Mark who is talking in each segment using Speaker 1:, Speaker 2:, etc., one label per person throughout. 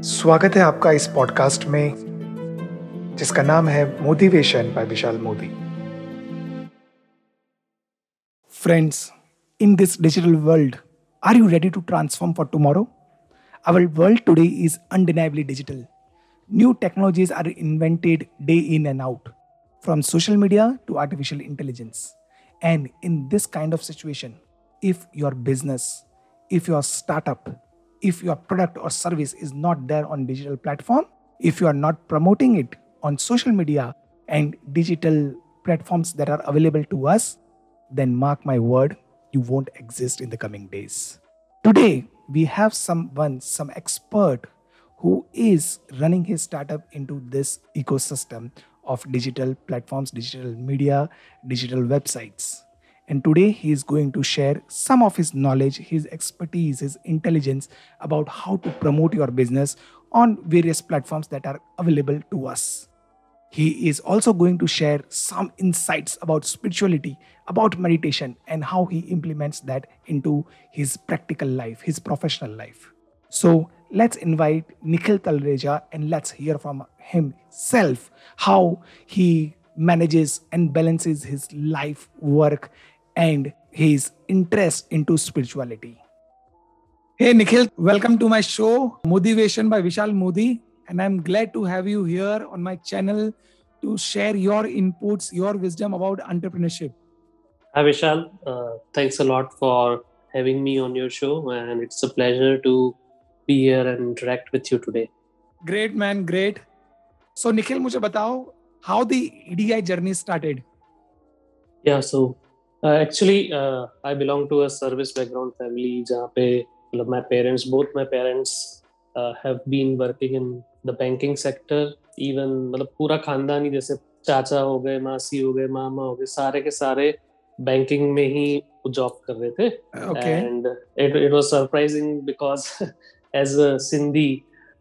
Speaker 1: स्वागत है आपका इस पॉडकास्ट में, जिसका नाम है motivation by Vishal Modi. Friends in this digital world are you ready to transform for tomorrow our world today is undeniably digital new technologies are invented day in and out from social media to artificial intelligence and in this kind of situation if your business if your startup if your product or service is not there on digital platform if you are not promoting it on social media and digital platforms that are available to us then mark my word you won't exist in the coming days. Today we have someone some expert who is running his startup into this ecosystem of digital platforms digital media digital websites and today he is going to share some of his knowledge, his expertise, his intelligence about how to promote your business on various platforms that are available to us. He is also going to share some insights about spirituality, about meditation, and how he implements that into his practical life, his professional life. So let's invite Nikhil Talreja and let's hear from himself how he manages and balances his life, work, and his interest into spirituality. Hey, Nikhil, welcome to my show, Motivation by Vishal Modi. And I'm glad to have you here on my channel to share your inputs, your wisdom about entrepreneurship.
Speaker 2: Hi, Vishal. Uh, thanks a lot for having me on your show. And it's a pleasure to be here and interact with you today.
Speaker 1: Great, man. Great. So, Nikhil, मुझे बताओ how the EDI journey started.
Speaker 2: Yeah, so actually I belong to a service background family जहाँ पे मतलब my parents both my parents have been working in the banking sector even मतलब पूरा खानदान ही जैसे चाचा हो गए मासी हो गए मामा हो गए सारे के सारे बैंकिंग में ही जॉब कर रहे थे and it it was surprising because as a Sindhi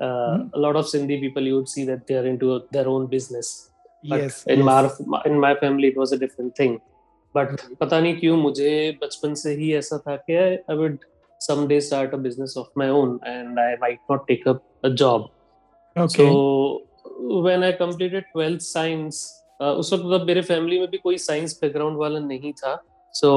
Speaker 2: a lot of Sindhi people you would see that they are into their own business. But
Speaker 1: yes,
Speaker 2: in
Speaker 1: yes.
Speaker 2: my in my family it was a different thing. But mm-hmm. पता नहीं क्यों मुझे बचपन से ही ऐसा था कि I would someday start a business of my own and I might not take up a job so when I completed 12th science उस वक्त मतलब मेरे फैमिली में भी कोई साइंस बैकग्राउंड वाला नहीं था। So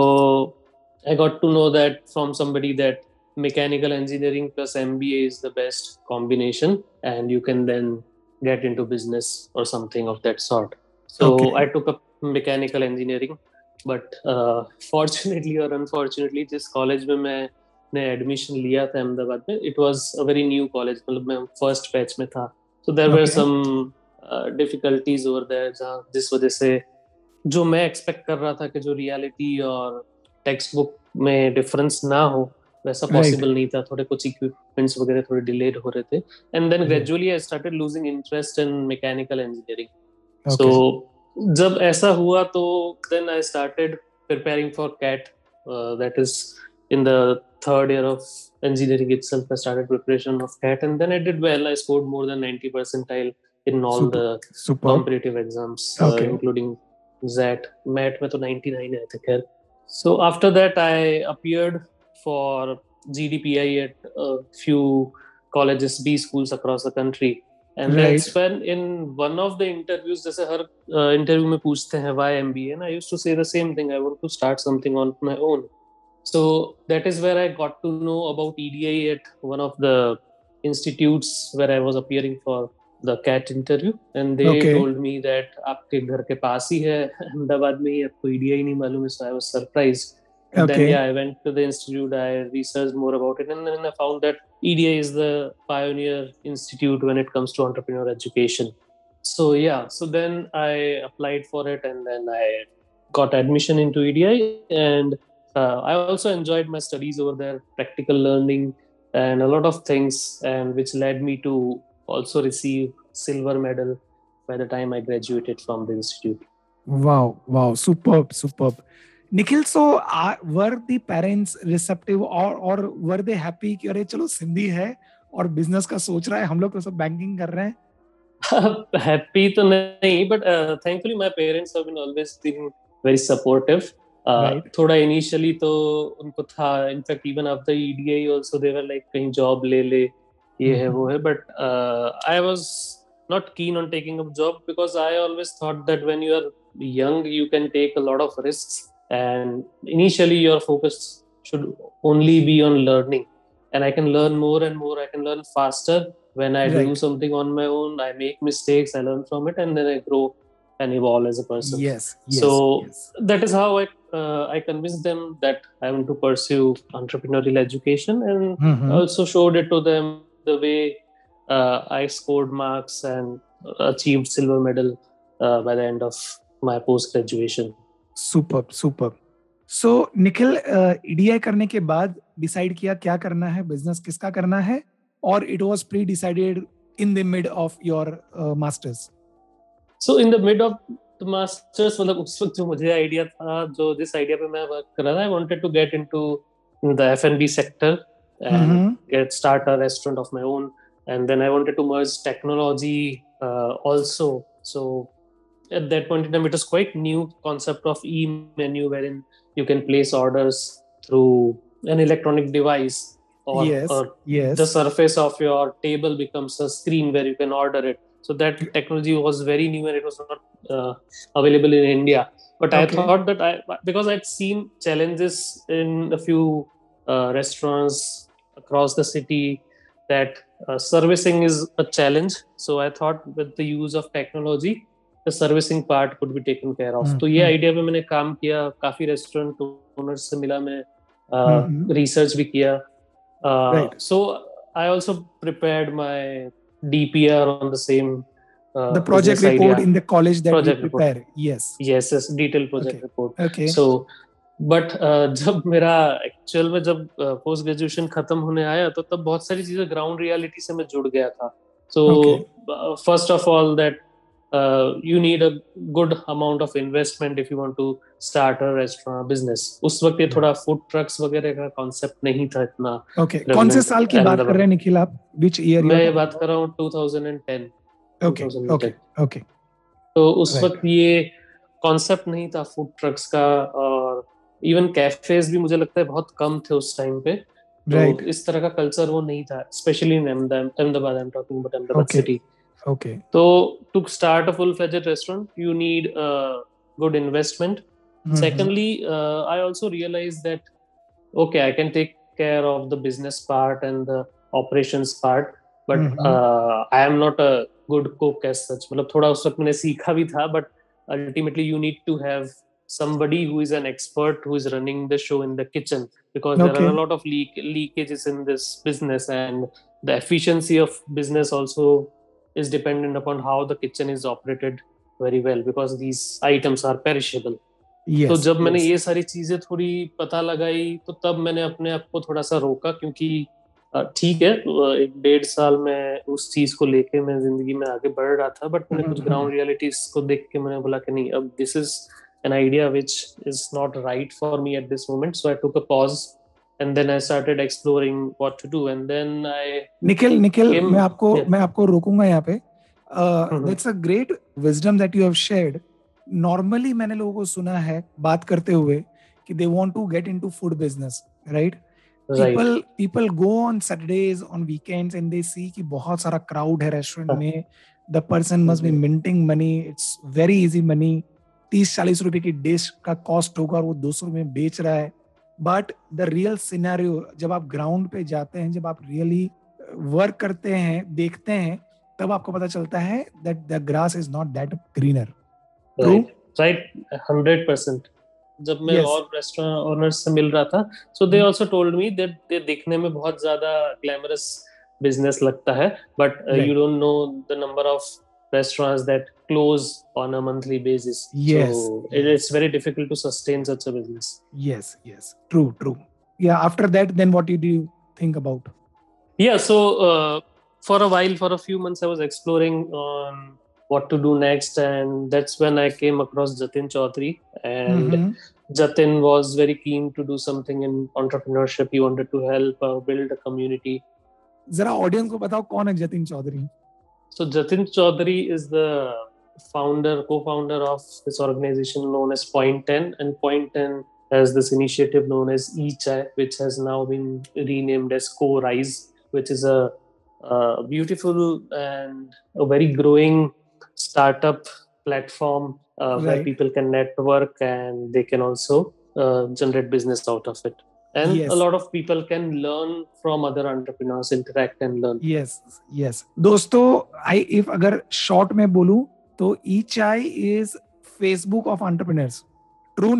Speaker 2: I got to know that from somebody that mechanical engineering plus M B A is the best combination and you can then get into business और something of that sort so I took up mechanical engineering but fortunately और unfortunately जिस college में मैं ने admission लिया था अहमदाबाद में। It was a very new college मतलब मैं फ़र्स्ट बैच में था। So there were some difficulties over there जहाँ जिस वजह से जो मैं एक्सपेक्ट कर रहा था कि जो रियलिटी और टेक्स्ट बुक में डिफरेंस ना हो वैसा पॉसिबल right. नहीं था। थोड़े कुछ इक्विपमेंट्स वगैरह थोड़े डिलेड हो रहे थे। And then gradually I started losing interest in mechanical engineering so जब ऐसा हुआ तो then I started preparing for CAT that is in the third year of engineering itself I started preparation of CAT and then I did well I scored more than 90 percentile in all the competitive exams including XAT MAT में तो 99 आए थे खैर। So after that I appeared for GDPI at few colleges B schools across the country and that's when in one of the interviews जैसे हर interview uh, में पूछते हैं व्हाई एमबीए ना I used to say the same thing I want to start something on my own so that is where I got to know about EDI at one of the institutes where I was appearing for the CAT interview and they told me that आपके घर के पास ही है अहमदाबाद में ही आपको EDI नहीं मालूम है so I was surprised and then yeah I went to the institute. I researched more about it. And then I found that EDI is the pioneer institute when it comes to entrepreneur education. So yeah, so then I applied for it and then I got admission into EDI and uh, I also enjoyed my studies over there, practical learning and a lot of things, and which led me to also receive silver medal by the time I graduated from the institute.
Speaker 1: Wow, wow, superb, superb. Nikhil so were the parents receptive और और वर दे happy कि अरे चलो सिंधी है और business का सोच रहा है हम लोग तो सब बैंकिंग कर रहे हैं?
Speaker 2: हैप्पी तो नहीं but thankfully my parents have been always been very supportive थोड़ा इनिशियली तो उनको था in fact even after EDI also they were like कहीं जॉब ले ले ये है mm-hmm. वो है but I was not keen on taking up job because i always thought that when you are young you can take a lot of risks. And initially your focus should only be on learning. And I can learn more and more. I can learn faster. When I do something on my own I make mistakes. I learn from it. And then I grow and evolve as a person.
Speaker 1: Yes yes
Speaker 2: So,
Speaker 1: yes.
Speaker 2: that is how I uh, I convinced them that I want to pursue entrepreneurial education and
Speaker 1: Mhm.
Speaker 2: also showed it to them the way uh, I scored marks and achieved silver medal uh, by the end of my post graduation.
Speaker 1: Super super so Nikhil EDI करने के बाद decide किया क्या करना है business किसका करना है और it was pre decided in the mid of your
Speaker 2: masters in the mid of the masters, मतलब उस वक्त जो मुझे आइडिया था जो जिस आइडिया पे मैं वर्क कर रहा था, wanted to get into the F&B sector and get start a restaurant of my own and then i wanted to merge technology uh, also so at that point in time it was quite new concept of e-menu wherein you can place orders through an electronic device or,
Speaker 1: Yes.
Speaker 2: or
Speaker 1: yes
Speaker 2: the surface of your table becomes a screen where you can order it. So that technology was very new and it was not uh, available in india. But i thought that i because i'd seen challenges in a few uh, restaurants across the city that uh, servicing is a challenge. So i thought with the use of technology the servicing part could be taken care of
Speaker 1: hmm,
Speaker 2: तो ये। Idea पे मैंने काम किया काफ़ी restaurant owner से मिला मैं। रिसर्च भी किया
Speaker 1: Right.
Speaker 2: so I also prepared my DPR on the same uh,
Speaker 1: the project
Speaker 2: business
Speaker 1: report
Speaker 2: idea.
Speaker 1: The college that you
Speaker 2: Project report.
Speaker 1: Prepare yes
Speaker 2: Yes, yes, detailed project
Speaker 1: Okay.
Speaker 2: report.
Speaker 1: Okay
Speaker 2: So, but uh, जब मेरा actual में जब post graduation खत्म होने आया तो तब बहुत सारी चीज़ें ग्राउंड रियलिटी से मैं जुड़ गया था so first of all that you need a good amount of investment if you want to start a restaurant business उस वक्त ये थोड़ा फ़ूड ट्रक्स वगैरह का कॉन्सेप्ट नहीं था इतना
Speaker 1: ओके कौन से साल की बात कर रहे हैं निखिल आप विच ईयर
Speaker 2: मैं बात कर रहा हूँ 2010
Speaker 1: ओके
Speaker 2: 2010.
Speaker 1: ओके ओके
Speaker 2: तो उस
Speaker 1: Right.
Speaker 2: वक्त ये कॉन्सेप्ट नहीं था फ़ूड ट्रक्स का और इवन कैफेज भी मुझे लगता है बहुत कम थे उस टाइम पे right.
Speaker 1: तो
Speaker 2: इस तरह का कल्चर वो नहीं था specially in Ahmedabad I am talking about Ahmedabad
Speaker 1: Okay.
Speaker 2: City
Speaker 1: okay
Speaker 2: तो to start a full fledged restaurant you need good investment
Speaker 1: Mm-hmm.
Speaker 2: secondly uh, i also realized that okay i can take care of the business part and the operations part but
Speaker 1: Mhm.
Speaker 2: uh, i am not a good cook as such मतलब थोड़ा उस वक्त मैंने सीखा भी था but ultimately you need to have somebody who is an expert who is running the show in the kitchen because there
Speaker 1: Okay.
Speaker 2: are a lot of leak leakages in this business and the efficiency of business also is dependent upon how the kitchen is operated very well because these items are perishable
Speaker 1: yes
Speaker 2: तो जब मैंने
Speaker 1: yes.
Speaker 2: ये सारी चीज़ें थोड़ी पता लगाई तो तब मैंने अपने आप को थोड़ा सा रोका क्योंकि अ, ठीक है अ, एक डेढ़ साल में उस चीज़ को लेके मैं ज़िंदगी में आगे बढ़ रहा था बट मैंने कुछ
Speaker 1: हम्म,
Speaker 2: ग्राउंड रियलिटीज को देख के मैंने बोला कि नहीं अब this is an idea which is not right for me at this moment so i took a pause and then I started exploring what to do and then I
Speaker 1: Nikhil
Speaker 2: Nikhil
Speaker 1: मैं आपको
Speaker 2: yeah.
Speaker 1: मैं आपको रोकूँगा यहाँ पे। That's a great wisdom that you have shared normally मैंने लोगों को सुना है बात करते हुए कि they want to get into food business
Speaker 2: right
Speaker 1: people people go on Saturdays on weekends and they see कि बहुत सारा क्राउड है रेस्टोरेंट में। The person must be minting money it's very easy money तीस चालीस रुपए की डिश का कॉस्ट होगा और वो दो सौ रुपये बेच रहा है। बट द रियल सिनेरियो जब आप ग्राउंड पे जाते हैं जब आप रियली वर्क करते हैं देखते हैं तब आपको पता चलता है that the grass is not that
Speaker 2: greener right hundred percent जब मैं
Speaker 1: Yes.
Speaker 2: और रेस्टोरेंट ओनर्स से मिल रहा था so
Speaker 1: they.
Speaker 2: Also told me that ये दिखने में बहुत ज़्यादा ग्लैमरस बिज़नेस लगता है
Speaker 1: but
Speaker 2: you don't know the number of restaurants that close on a monthly basis
Speaker 1: Yes.
Speaker 2: so it, it's very difficult to sustain such a business
Speaker 1: yes yes true true yeah after that then what did you think about
Speaker 2: yeah so uh, for a while for a few months i was exploring on what to do next and that's when i came across jatin chaudhary and
Speaker 1: Mhm.
Speaker 2: Jatin was very keen to do something in entrepreneurship. He wanted to help uh, build a community.
Speaker 1: जरा audience को बताओ कौन है Jatin Chaudhary
Speaker 2: so Jatin Chaudhary is the founder, co-founder of this organization known as Point 10, and Point 10 has this initiative known as eChai, which has now been renamed as Co Rise, which is a, uh, beautiful and a very growing startup platform uh, where people can network and they can also uh, generate business out of it. And
Speaker 1: Yes.
Speaker 2: a lot of people can learn from other entrepreneurs, interact and learn.
Speaker 1: Yes yes दोस्तों I if अगर short में बोलूँ तो eChai is Facebook of entrepreneurs true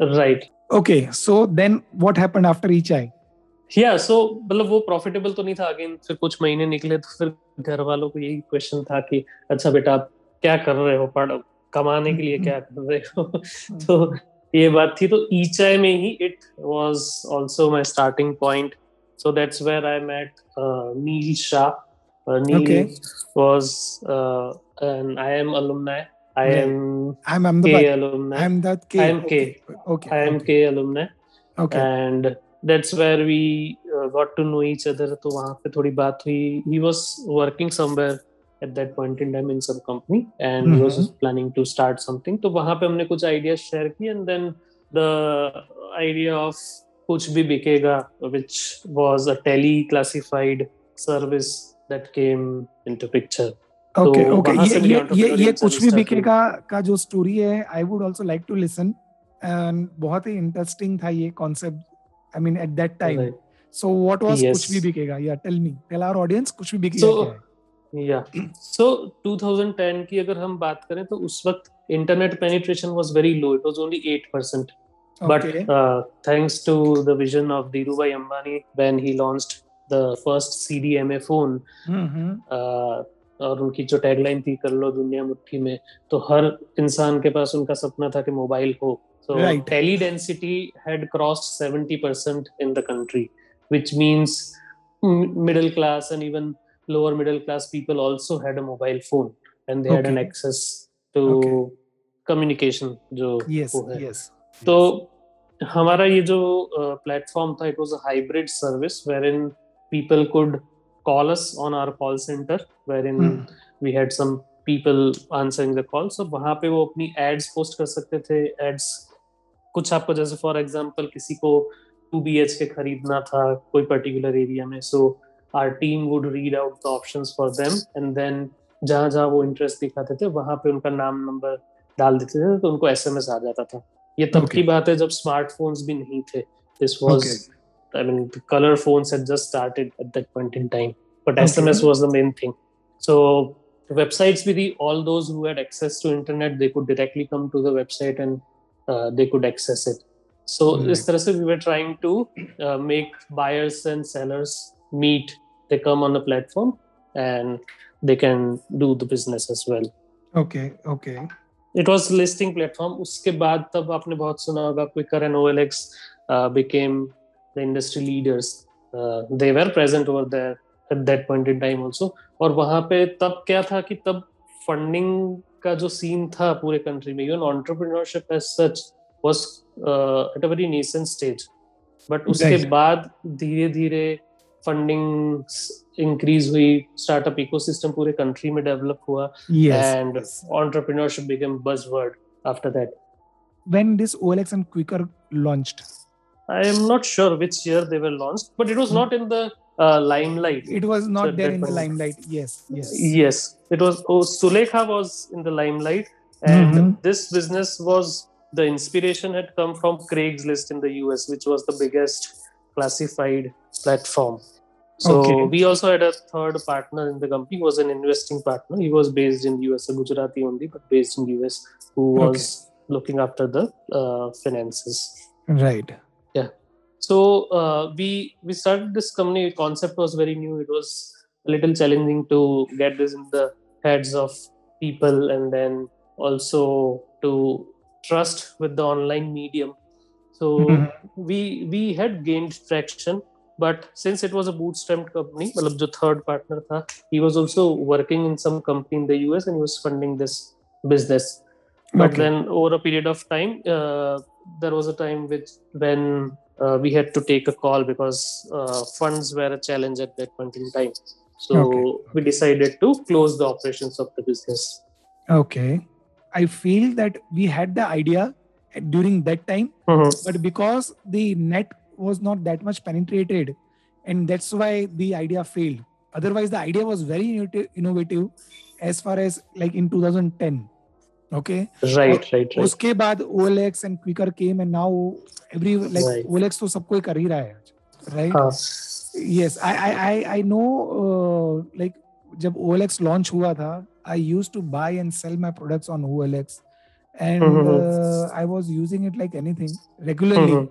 Speaker 2: Right.
Speaker 1: Okay so then what happened after ई
Speaker 2: या सो मतलब वो profitable तो नहीं था अगेन फिर कुछ महीने निकले तो फिर घर वालों को यही क्वेश्चन था कि अच्छा बेटा आप क्या कर रहे हो पढ़ कमाने के लिए क्या कर रहे हो तो ये बात थी तो ईचाय में ही it was also my starting point so that's where I met Neel Shah
Speaker 1: Neel
Speaker 2: was I M alumni I
Speaker 1: M I M
Speaker 2: K alumni
Speaker 1: I M that K
Speaker 2: I M K
Speaker 1: okay
Speaker 2: I M K alumni
Speaker 1: okay
Speaker 2: and that's where we got to know each other तो वहाँ पे थोड़ी बात हुई. He was working somewhere at that point in time in some company and he was planning to start something तो वहाँ पे हमने कुछ आइडियाज़ शेयर किए and then the idea of कुछ भी बिकेगा which was a tele classified service that came into picture
Speaker 1: okay
Speaker 2: okay
Speaker 1: ये ये ये, ये कुछ भी बिकेगा का जो स्टोरी है I would also like to listen and बहुत ही इंटरेस्टिंग था ये concept I mean at
Speaker 2: that
Speaker 1: time so what
Speaker 2: was
Speaker 1: कुछ भी बिकेगा? या tell me tell our audience कुछ भी बिकेगा
Speaker 2: so, या सो 2010 की अगर हम बात करें तो उस वक्त internet penetration was very low it was only 8% but
Speaker 1: okay
Speaker 2: uh, thanks to the vision of Dhirubhai Ambani when he launched the first CDMA phone
Speaker 1: hmm
Speaker 2: uh, और उनकी जो टैगलाइन थी कर लो दुनिया मुट्ठी में तो हर इंसान के पास उनका सपना था कि मोबाइल हो so
Speaker 1: Right.
Speaker 2: tele density had 70% in the country which means m- middle class and even lower middle class people also had a mobile phone and they okay. had an access to
Speaker 1: Okay.
Speaker 2: communication जो वो है
Speaker 1: yes
Speaker 2: तो हमारा ये जो platform था it was a hybrid service wherein people could call us on our call centre
Speaker 1: wherein.
Speaker 2: We had some people answering the calls और वहाँ पे वो अपनी एड्स पोस्ट कर सकते थे एड्स कुछ आपको जैसे फॉर एग्जांपल किसी को टू बी एच के खरीदना था कोई पर्टिकुलर एरिया में so our team would read out the options for them and then जहाँ जहाँ वो इंटरेस्ट दिखाते थे वहाँ पे उनका नाम नंबर डाल देते थे तो उनको एसएमएस आ जाता था। ये तब
Speaker 1: okay.
Speaker 2: की बात है जब स्मार्टफोन्स भी नहीं थे। This was I mean colour phones had just started at that point the main thing so websites भी थी all those access to internet they could directly come to the website and they could access it so इस तरह से we were trying to make buyers and sellers meet. They come on the platform and they can do the business as well.
Speaker 1: Okay okay
Speaker 2: It was listing platform. उसके बाद तब आपने बहुत सुना होगा Quicker and OLX uh, became the industry leaders. Uh, they were present over there at that point in time also. और वहाँ पे तब क्या था कि तब फंडिंग का जो सीन था पूरे कंट्री में even entrepreneurship as such was uh, at a very nascent stage. But उसके. बाद धीरे धीरे फंडिंग इंक्रीज हुई स्टार्टअप इकोसिस्टम पूरे कंट्री में डेवलप हुआ and entrepreneurship became buzzword after that
Speaker 1: when this OLX and Quikr launched
Speaker 2: I am not sure which year they were launched, but it was not in the uh, limelight.
Speaker 1: It was not there in the limelight. Yes, yes.
Speaker 2: Yes, it was. Oh, Sulekha was in the limelight, and
Speaker 1: mm-hmm.
Speaker 2: this business was the inspiration had come from Craigslist in the US, which was the biggest classified platform. So
Speaker 1: Okay.
Speaker 2: we also had a third partner in the company was an investing partner. He was based in us a gujarati only but based in us who was looking after the uh, finances.
Speaker 1: Right. Yeah.
Speaker 2: so uh, we we started this company. Concept was very new. It was a little challenging to get this in the heads of people and then also to trust with the online medium so
Speaker 1: Mhm.
Speaker 2: we we had gained traction but since it was a bootstrapped company मतलब जो third partner था he was also working in some company in the US and he was funding this business but
Speaker 1: Okay.
Speaker 2: then over a period of time uh, there was a time which when uh, we had to take a call because uh, funds were a challenge at that point in time so
Speaker 1: Okay.
Speaker 2: we decided to close the operations of the business
Speaker 1: okay i feel that we had the idea during that time. Mm-hmm. but because the net was not that much penetrated and that's why the idea failed. Otherwise the idea was very innovative as far as like in 2010 okay?
Speaker 2: Right right right.
Speaker 1: उसके बाद OLX and Quikr came and now every like
Speaker 2: right.
Speaker 1: OLX तो सब कोई कर ही रहा है right?
Speaker 2: हाँ.
Speaker 1: yes I I I I know uh, like जब OLX launch हुआ था I used to buy and sell my products on OLX and I was using it like anything regularly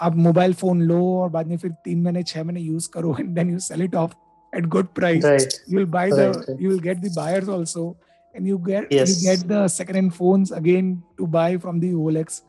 Speaker 1: आप मोबाइल फ़ोन लो और बाद में फिर तीन महीने छह महीने यूज़ करो and then you sell it off at good price you will buy the you will get the buyers also and you get you get the second hand phones again to buy from the OLX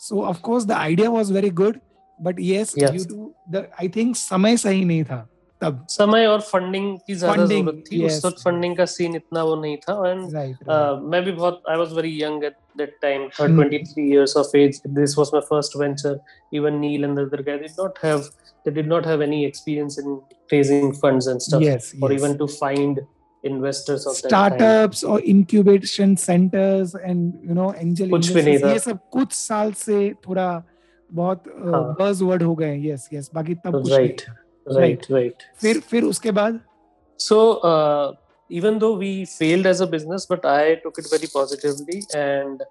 Speaker 1: so of course the idea was very good but yes due to the I think समय सही नहीं था। तब।
Speaker 2: समय और funding की ज़्यादा ज़रूरत थी।
Speaker 1: yes.
Speaker 2: उस वक्त फंडिंग का सीन इतना वो नहीं था। And
Speaker 1: right, right.
Speaker 2: uh, मैं भी बहुत I was very young at that time 23 years of age this was my first venture even Neel and other guys did not have they did not have any experience in raising funds and stuff
Speaker 1: और
Speaker 2: even to find investors of
Speaker 1: startups और incubation centres and you know angel
Speaker 2: कुछ
Speaker 1: ये सब कुछ साल से थोड़ा बहुत uh, बज़वर्ड हो। गए यस यस बाकी तब कुछ
Speaker 2: राइट. राइट राइट
Speaker 1: फिर फिर उसके बाद?
Speaker 2: So even though we failed as a business but I took it very positively and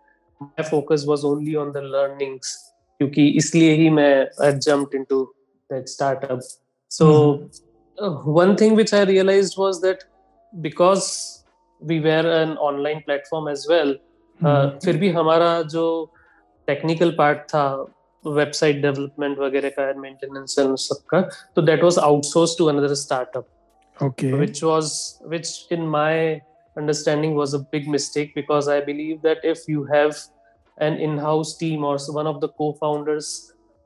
Speaker 2: my focus was only on the learnings क्योंकि इसलिए ही मैं I jumped into that startup so one thing which I realised was that because we were an online platform as well फिर भी हमारा जो technical part था website development वगैरह का मेंटेनेंस एंड सबका तो that was outsource to another startup
Speaker 1: okay
Speaker 2: which was which in my understanding was a big mistake because i believe that if you have an in-house team or one of the co-founders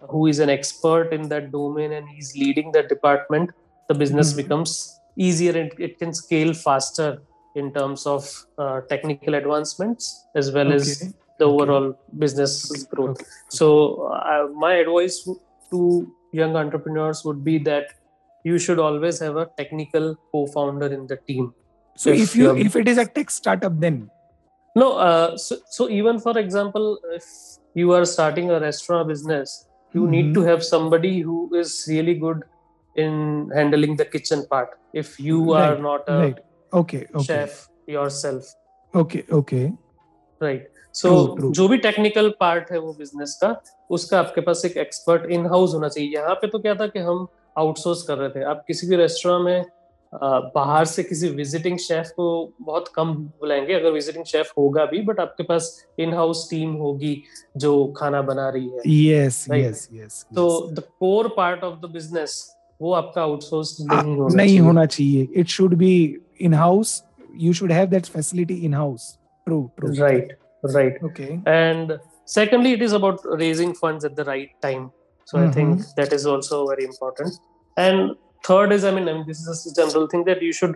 Speaker 2: who is an expert in that domain and he's leading that department the business
Speaker 1: Mhm.
Speaker 2: becomes easier and it can scale faster in terms of uh, technical advancements as well as
Speaker 1: okay
Speaker 2: the
Speaker 1: okay.
Speaker 2: overall business growth.
Speaker 1: Okay.
Speaker 2: So, uh, my advice to young entrepreneurs would be that you should always have a technical co-founder in the team.
Speaker 1: So,
Speaker 2: if,
Speaker 1: if you
Speaker 2: um,
Speaker 1: if it is a tech startup, then
Speaker 2: no. Uh, so, so even for example, if you are starting a restaurant business, you mm-hmm.
Speaker 1: need
Speaker 2: to have somebody who is really good in handling the kitchen part. If you
Speaker 1: right.
Speaker 2: are not a
Speaker 1: right. okay, okay.
Speaker 2: chef yourself.
Speaker 1: Okay. Okay.
Speaker 2: Right so
Speaker 1: True, true.
Speaker 2: जो भी technical part है वो business का उसका आपके पास एक expert in house होना चाहिए। यहाँ पे तो क्या था कि हम आउटसोर्स कर रहे थे। आप किसी भी रेस्टोरेंट में बाहर से किसी विजिटिंग शेफ को बहुत कम बुलाएँगे अगर विजिटिंग शेफ होगा भी बट आपके पास इन हाउस टीम होगी जो खाना बना रही है। Right.
Speaker 1: yes yes
Speaker 2: तो the core part of the business वो आपका आउटसोर्स नहीं होना
Speaker 1: नहीं होना चाहिए। It should be in house you should have that facility in house true true
Speaker 2: right right.
Speaker 1: Okay.
Speaker 2: And secondly it is about raising funds at the right time. So mm-hmm. i think
Speaker 1: mm-hmm.
Speaker 2: that is also very important. And third is i mean, I mean this is a general thing that you should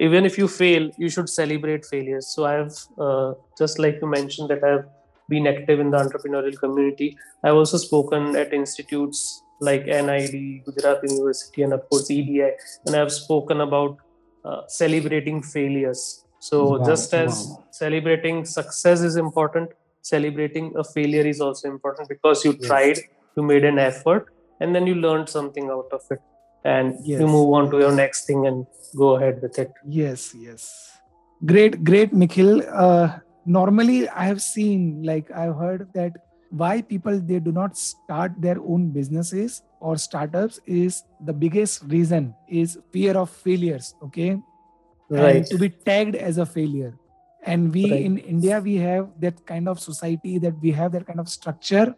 Speaker 2: even if you fail you should celebrate failures. So i have uh, just like you mentioned that i've been active in the entrepreneurial community. I've also spoken at institutes like nid gujarat university and of course edi and i've spoken about uh, celebrating failures so
Speaker 1: Wow,
Speaker 2: just as
Speaker 1: wow.
Speaker 2: celebrating success is important celebrating a failure is also important because you
Speaker 1: Yes.
Speaker 2: tried you made an effort and then you learned something out of it and
Speaker 1: Yes.
Speaker 2: you move on to your next thing and go ahead with it
Speaker 1: yes yes great great nikhil uh, normally i have seen like i've heard that why people they do not start their own businesses or startups is the biggest reason is fear of failures okay
Speaker 2: right.
Speaker 1: to be tagged as a failure. And we
Speaker 2: Right.
Speaker 1: in india we have that kind of society that we have that kind of structure.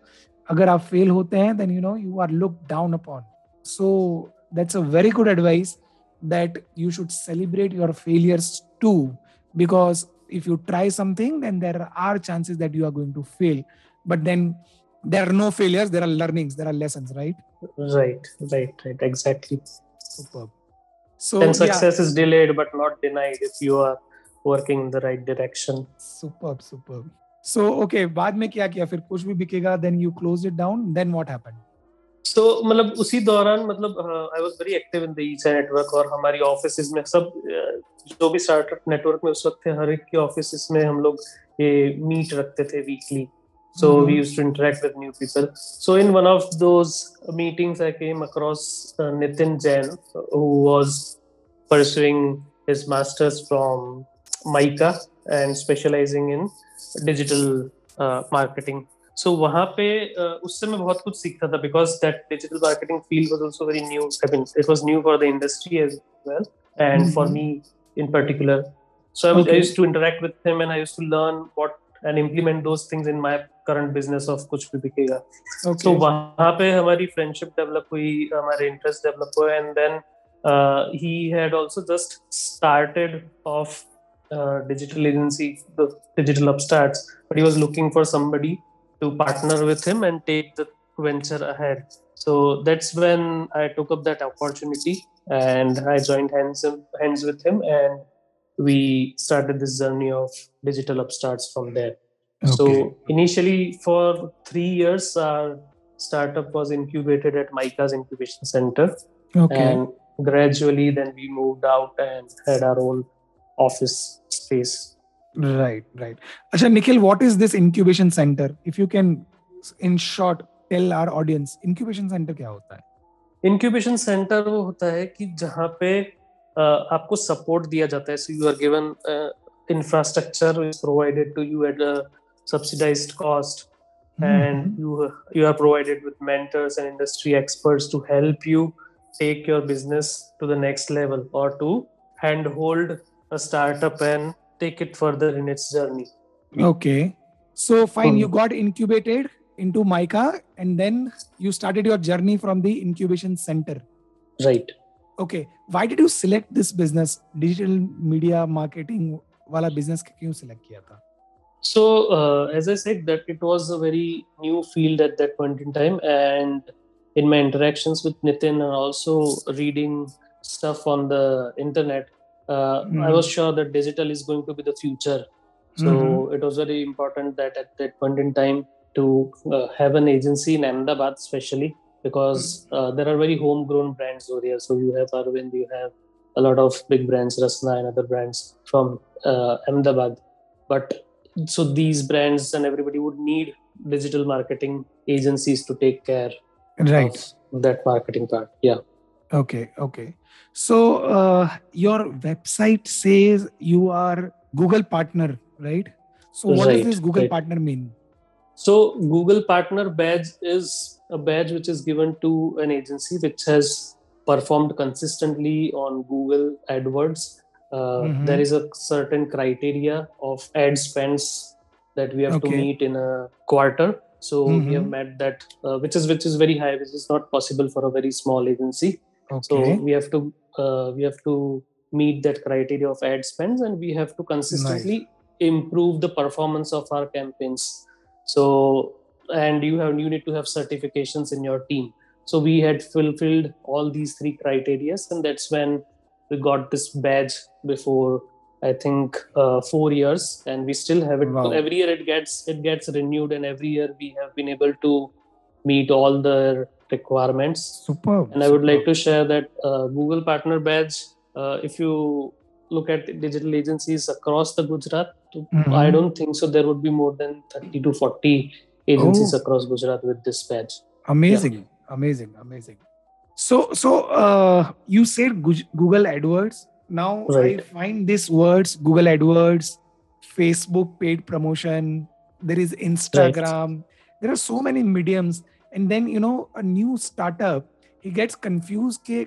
Speaker 1: Agar aap fail hote hain then you know you are looked down upon. So that's a very good advice that you should celebrate your failures too. Because if you try something then there are chances that you are going to fail. But then there are no failures there are learnings there are lessons right?
Speaker 2: Right right right. Exactly.
Speaker 1: Superb so
Speaker 2: and
Speaker 1: yeah.
Speaker 2: is delayed but not denied if you are working in the right direction.
Speaker 1: Superb superb so okay बाद में क्या किया फिर कुछ भी बिकेगा then you close it down then what happened
Speaker 2: so मतलब उसी दौरान मतलब I was very active in the eChai network और हमारी ऑफिसेज में सब जो भी स्टार्टअप नेटवर्क में उस वक्त थे हर एक के ऑफिसेज में हम लोग ये मीट रखते थे weekly so
Speaker 1: Mhm.
Speaker 2: we used to interact with new people so in one of those meetings i came across uh, nitin jain who was pursuing his master's from MICA and specializing in digital uh, marketing. So वहाँ पे uh, उससे मैं बहुत कुछ सीखता था because that digital marketing field was also very new. I mean, it was new for the industry as well, and mm-hmm. for me in particular. So I, was, okay. I used to interact with him and I used to learn what and implement those things in my current business of कुछ भी बिकेगा okay. so वहाँ पे हमारी friendship develop हुई हमारे interest develop हुए and then uh, he had also just started off uh, digital agency the digital upstarts but he was looking for somebody to partner with him and take the venture ahead so that's when i took up that opportunity and i joined hands hands with him and we started this journey of digital upstarts from there. Okay. So initially, for three years, our startup was incubated at Mica's Incubation Center. Okay. And gradually, then we moved out and had our own office space.
Speaker 1: Right, right. Asha, Nikhil, what is this incubation center? If you can, in short, tell our audience, incubation center क्या होता है?
Speaker 2: Incubation centre वो होता है कि जहाँ पे आपको सपोर्ट दिया जाता है so you are given infrastructure is provided to you at a subsidized cost and you you are provided with mentors and industry experts to help you take your business to the next level or to handhold a startup and take it further in its journey
Speaker 1: okay so fine you got incubated into mica and then you started your journey from the incubation center
Speaker 2: right
Speaker 1: okay why did you select this business digital media marketing wala business क्यों select किया था
Speaker 2: So uh, as i said that it was a very new field at that point in time and in my interactions with nitin and also reading stuff on the internet uh, mm-hmm. i was sure that digital is going to be the future so mm-hmm. it was very important that at that point in time to uh, have an agency in ahmedabad especially because uh, there are very homegrown brands over here. So you have Arvind, you have a lot of big brands, Rasna and other brands from uh, Ahmedabad. But so these brands and everybody would need digital marketing agencies to take care
Speaker 1: right
Speaker 2: of that marketing part. Yeah.
Speaker 1: Okay. Okay. So uh, your website says you are Google partner, right? So what right, does this Google right. partner mean?
Speaker 2: So Google partner badge is a badge which is given to an agency which has performed consistently on Google AdWords. Uh, mm-hmm. there is a certain criteria of ad spends that we have okay. to meet in a quarter. So mm-hmm. we have met that, uh, which is which is very high, which is not possible for a very small agency. Okay. So we have to uh, we have to meet that criteria of ad spends, and we have to consistently nice. improve the performance of our campaigns. So and you have you need to have certifications in your team so we had fulfilled all these three criterias and that's when we got this badge before i think uh, four years and we still have it wow. every year it gets it gets renewed and every year we have been able to meet all the requirements
Speaker 1: super
Speaker 2: and i would like to share that uh, google partner badge uh, if you look at digital agencies across the gujarat mm-hmm. i don't think so there would be more than 30 to 40 agencies oh. across Gujarat with this badge.
Speaker 1: Amazing, yeah. amazing, amazing. So, so uh, you said Google AdWords. Now right. I find these words: Google AdWords, Facebook paid promotion. There is Instagram. Right. There are so many mediums, and then you know a new startup he gets confused कि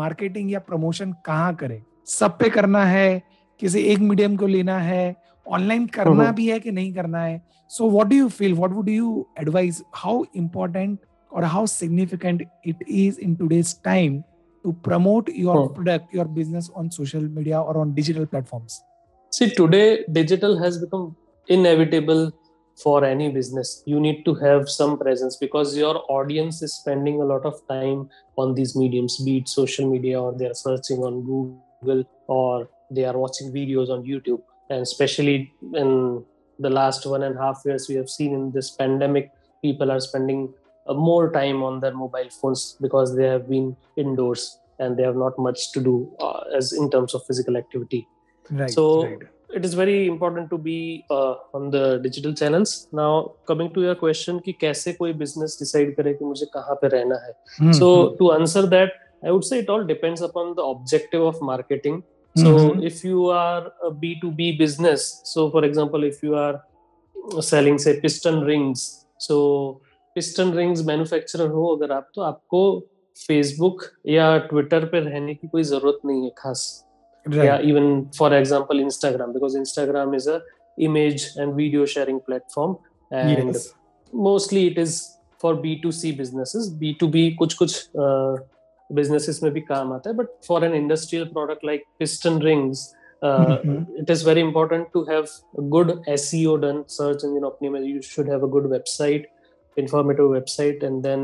Speaker 1: marketing या promotion कहाँ करे सब पे करना है किसी एक मीडियम को लेना है ऑनलाइन करना भी है कि नहीं करना है so what do you feel what would you advise how important or how significant it is in today's time to promote your oh. product your business on social media or on digital platforms?
Speaker 2: See today digital has become inevitable for any business. You need to have some presence because your audience is spending a lot of time on these mediums be it social media or they are searching on google or they are watching videos on youtube. And especially in the last one and a half years we have seen in this pandemic people are spending uh, more time on their mobile phones because they have been indoors and they have not much to do uh, as in terms of physical activity right, so right. it is very important to be uh, on the digital channels now coming to your question ki kaise koi business decide kare ki mujhe kahan pe rehna hai mm-hmm. so hmm. to answer that i would say it all depends upon the objective of marketing so
Speaker 1: mm-hmm.
Speaker 2: if you are a b2b business so for example if you are selling say piston rings so piston rings manufacturer हो अगर आप तो आपको Facebook या Twitter पे रहने की कोई ज़रूरत नहीं है खास या even for example Instagram because Instagram is a image and video sharing platform and mostly it is for B to C business B to B कुछ कुछ बिजनेसेस में भी काम आता है but for an industrial product like piston rings it is very important to have good SEO done, search engine optimization. You should have a good website. Informative website and then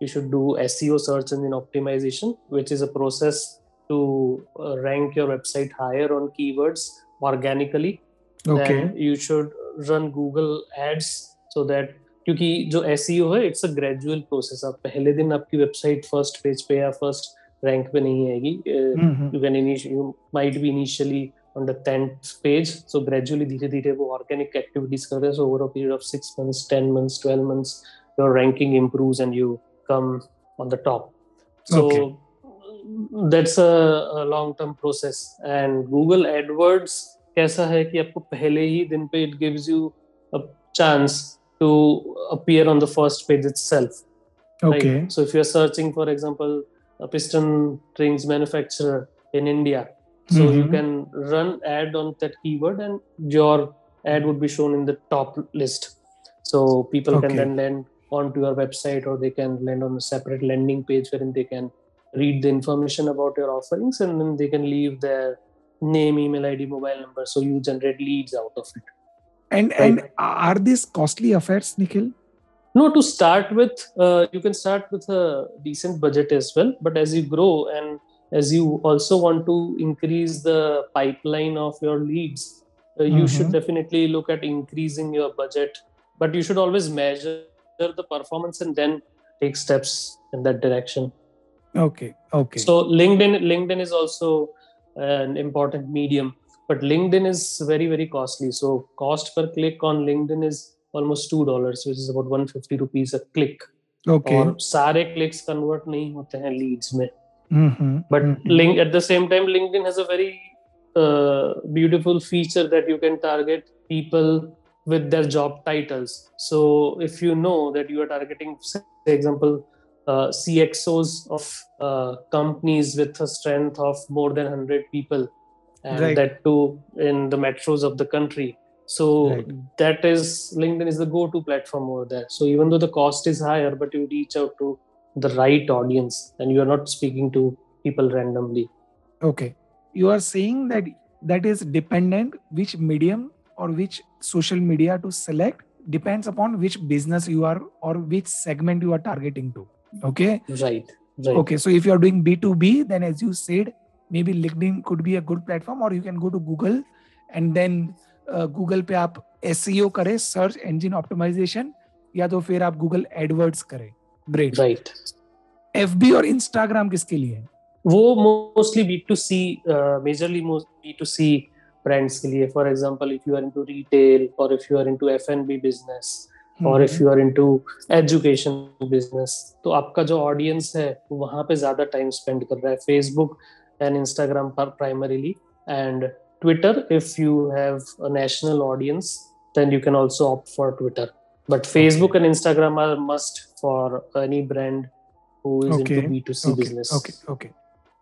Speaker 2: you should do seo search engine optimization which is a process to uh, rank your website higher on keywords organically
Speaker 1: okay
Speaker 2: then you should run google ads so that क्योंकि जो SEO है it's a gradual process आप पहले दिन आपकी website first page पे या first rank पे नहीं आएगी
Speaker 1: Mhm.
Speaker 2: You can you might be initially on the 10th page so gradually धीरे धीरे वो organic activities करते हैं so over a period of 6 months 10 months 12 months your ranking improves and you come on the top so
Speaker 1: Okay.
Speaker 2: that's a, a long term process and google adwords कैसा है कि आपको पहले ही दिन पे it gives you a chance to appear on the first page itself
Speaker 1: okay
Speaker 2: Right? So if you're searching, for example, a piston rings manufacturer in India, so you
Speaker 1: Mhm.
Speaker 2: can run ad on that keyword and your ad would be shown in the top list. So people
Speaker 1: Okay.
Speaker 2: can then land onto your website or they can land on a separate landing page wherein they can read the information about your offerings and then they can leave their name, email ID, mobile number. So you generate leads out of it.
Speaker 1: and and are these costly affairs nikhil
Speaker 2: No, to start with, uh, you can start with a decent budget as well. But as you grow and as you also want to increase the pipeline of your leads, uh, you should
Speaker 1: Mhm.
Speaker 2: definitely look at increasing your budget. But you should always measure the performance and then take steps in that direction.
Speaker 1: okay okay
Speaker 2: So LinkedIn, LinkedIn is also an important medium, but LinkedIn is very very costly. So cost per click on LinkedIn is almost two dollars, which is about one fifty rupees a click.
Speaker 1: okay
Speaker 2: और सारे clicks convert नहीं होते हैं Leeds में
Speaker 1: Mhm.
Speaker 2: but
Speaker 1: Mhm.
Speaker 2: link at the same time linkedin has a very uh, beautiful feature that you can target people with their job titles so if you know that you are targeting say example uh, cxos of uh, companies with a strength of more than 100 people and
Speaker 1: Right.
Speaker 2: that too in the metros of the country so
Speaker 1: Right.
Speaker 2: that is linkedin is the go-to platform over there so even though the cost is higher but you reach out to the right audience and you are not speaking to people randomly
Speaker 1: okay you are saying that that is dependent which medium or which social media to select depends upon which business you are or which segment you are targeting to okay
Speaker 2: right right
Speaker 1: okay so if you are doing b2b then as you said maybe linkedin could be a good platform or you can go to google and then uh, google पे आप SEO करें search engine optimisation या तो फिर आप Google Edwards करें great
Speaker 2: right.
Speaker 1: FB और Instagram किसके लिए है?
Speaker 2: वो mostly B to C majorly B to C brands के लिए. For example if you are into retail और if you are into F and B business और if you are into education business तो आपका जो ऑडियंस है वहाँ पे ज़्यादा टाइम स्पेंड कर रहा है. फेसबुक एंड इंस्टाग्राम पर primarily and Twitter if you have a national audience then you can also opt for twitter. but facebook and instagram are must for any brand who is
Speaker 1: Okay.
Speaker 2: into b2c business
Speaker 1: okay okay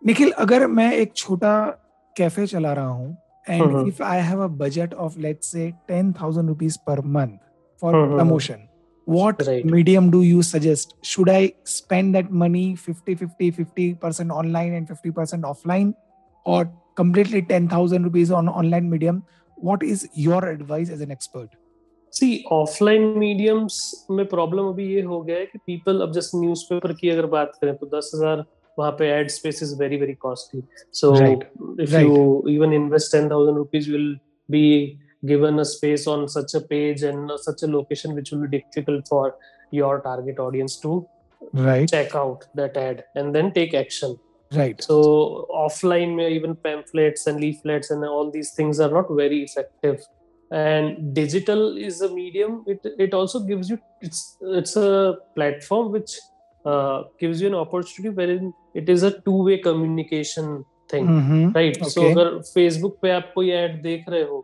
Speaker 1: Nikhil अगर मैं एक छोटा cafe चला रहा हूँ and
Speaker 2: hmm.
Speaker 1: If I have a budget of let's say ten thousand rupees per month for
Speaker 2: hmm, hmm,
Speaker 1: promotion what
Speaker 2: Right.
Speaker 1: medium do you suggest should i spend that money 50 50 50% online and 50% offline or completely 10000 rupees on online medium what is your advice as an expert
Speaker 2: see offline mediums में problem अभी ये हो गया है कि people अब जैसे newspaper की अगर बात करें तो दस हज़ार वहाँ पे ad space is very very
Speaker 1: costly
Speaker 2: so
Speaker 1: if
Speaker 2: you even invest ten thousand rupees will be given a space on such a page and such a location which will be difficult for your target audience to
Speaker 1: right
Speaker 2: check out that ad and then take action
Speaker 1: right
Speaker 2: so offline में even pamphlets and leaflets and all these things are not very effective and digital is a medium it, it also gives you it's it's a platform which uh, gives you an opportunity wherein it is a two way communication thing
Speaker 1: Mhm.
Speaker 2: Right so
Speaker 1: Okay.
Speaker 2: अगर Facebook पे आप कोई add देख रहे हो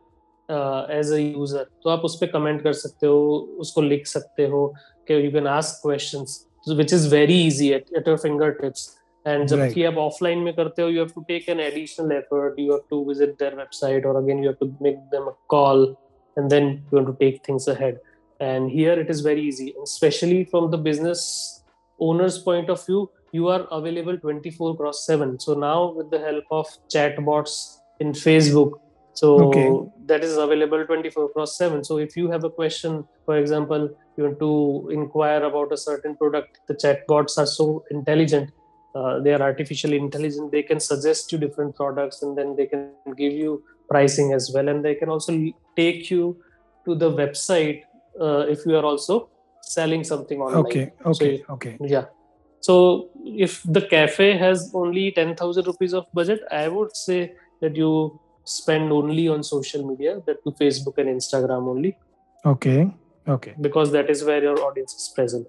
Speaker 2: as a user तो आप उस पे कमेंट कर सकते हो उसको लिख सकते हो कि you can ask questions which is very easy eight eight your finger tips and जबकि आप ऑफलाइन में करते हो you have to take an additional effort you have to visit their website और again you have to make them a call and then you want to take things ahead and here it is very easy and especially from the business owner's point of view you are available 24 cross 7 so now with the help of chatbots in facebook so
Speaker 1: Okay.
Speaker 2: that is available 24 cross 7 so if you have a question for example you want to inquire about a certain product the chatbots are so intelligent uh, they are artificially intelligent they can suggest you different products and then they can give you pricing as well and they can also take you to the website uh, if you are also selling something online
Speaker 1: Okay. Okay.
Speaker 2: if-
Speaker 1: Okay.
Speaker 2: yeah so if the cafe has only 10000 rupees of budget i would say that you spend only on social media that to facebook and instagram only
Speaker 1: Okay. Okay.
Speaker 2: because that is where your audience is present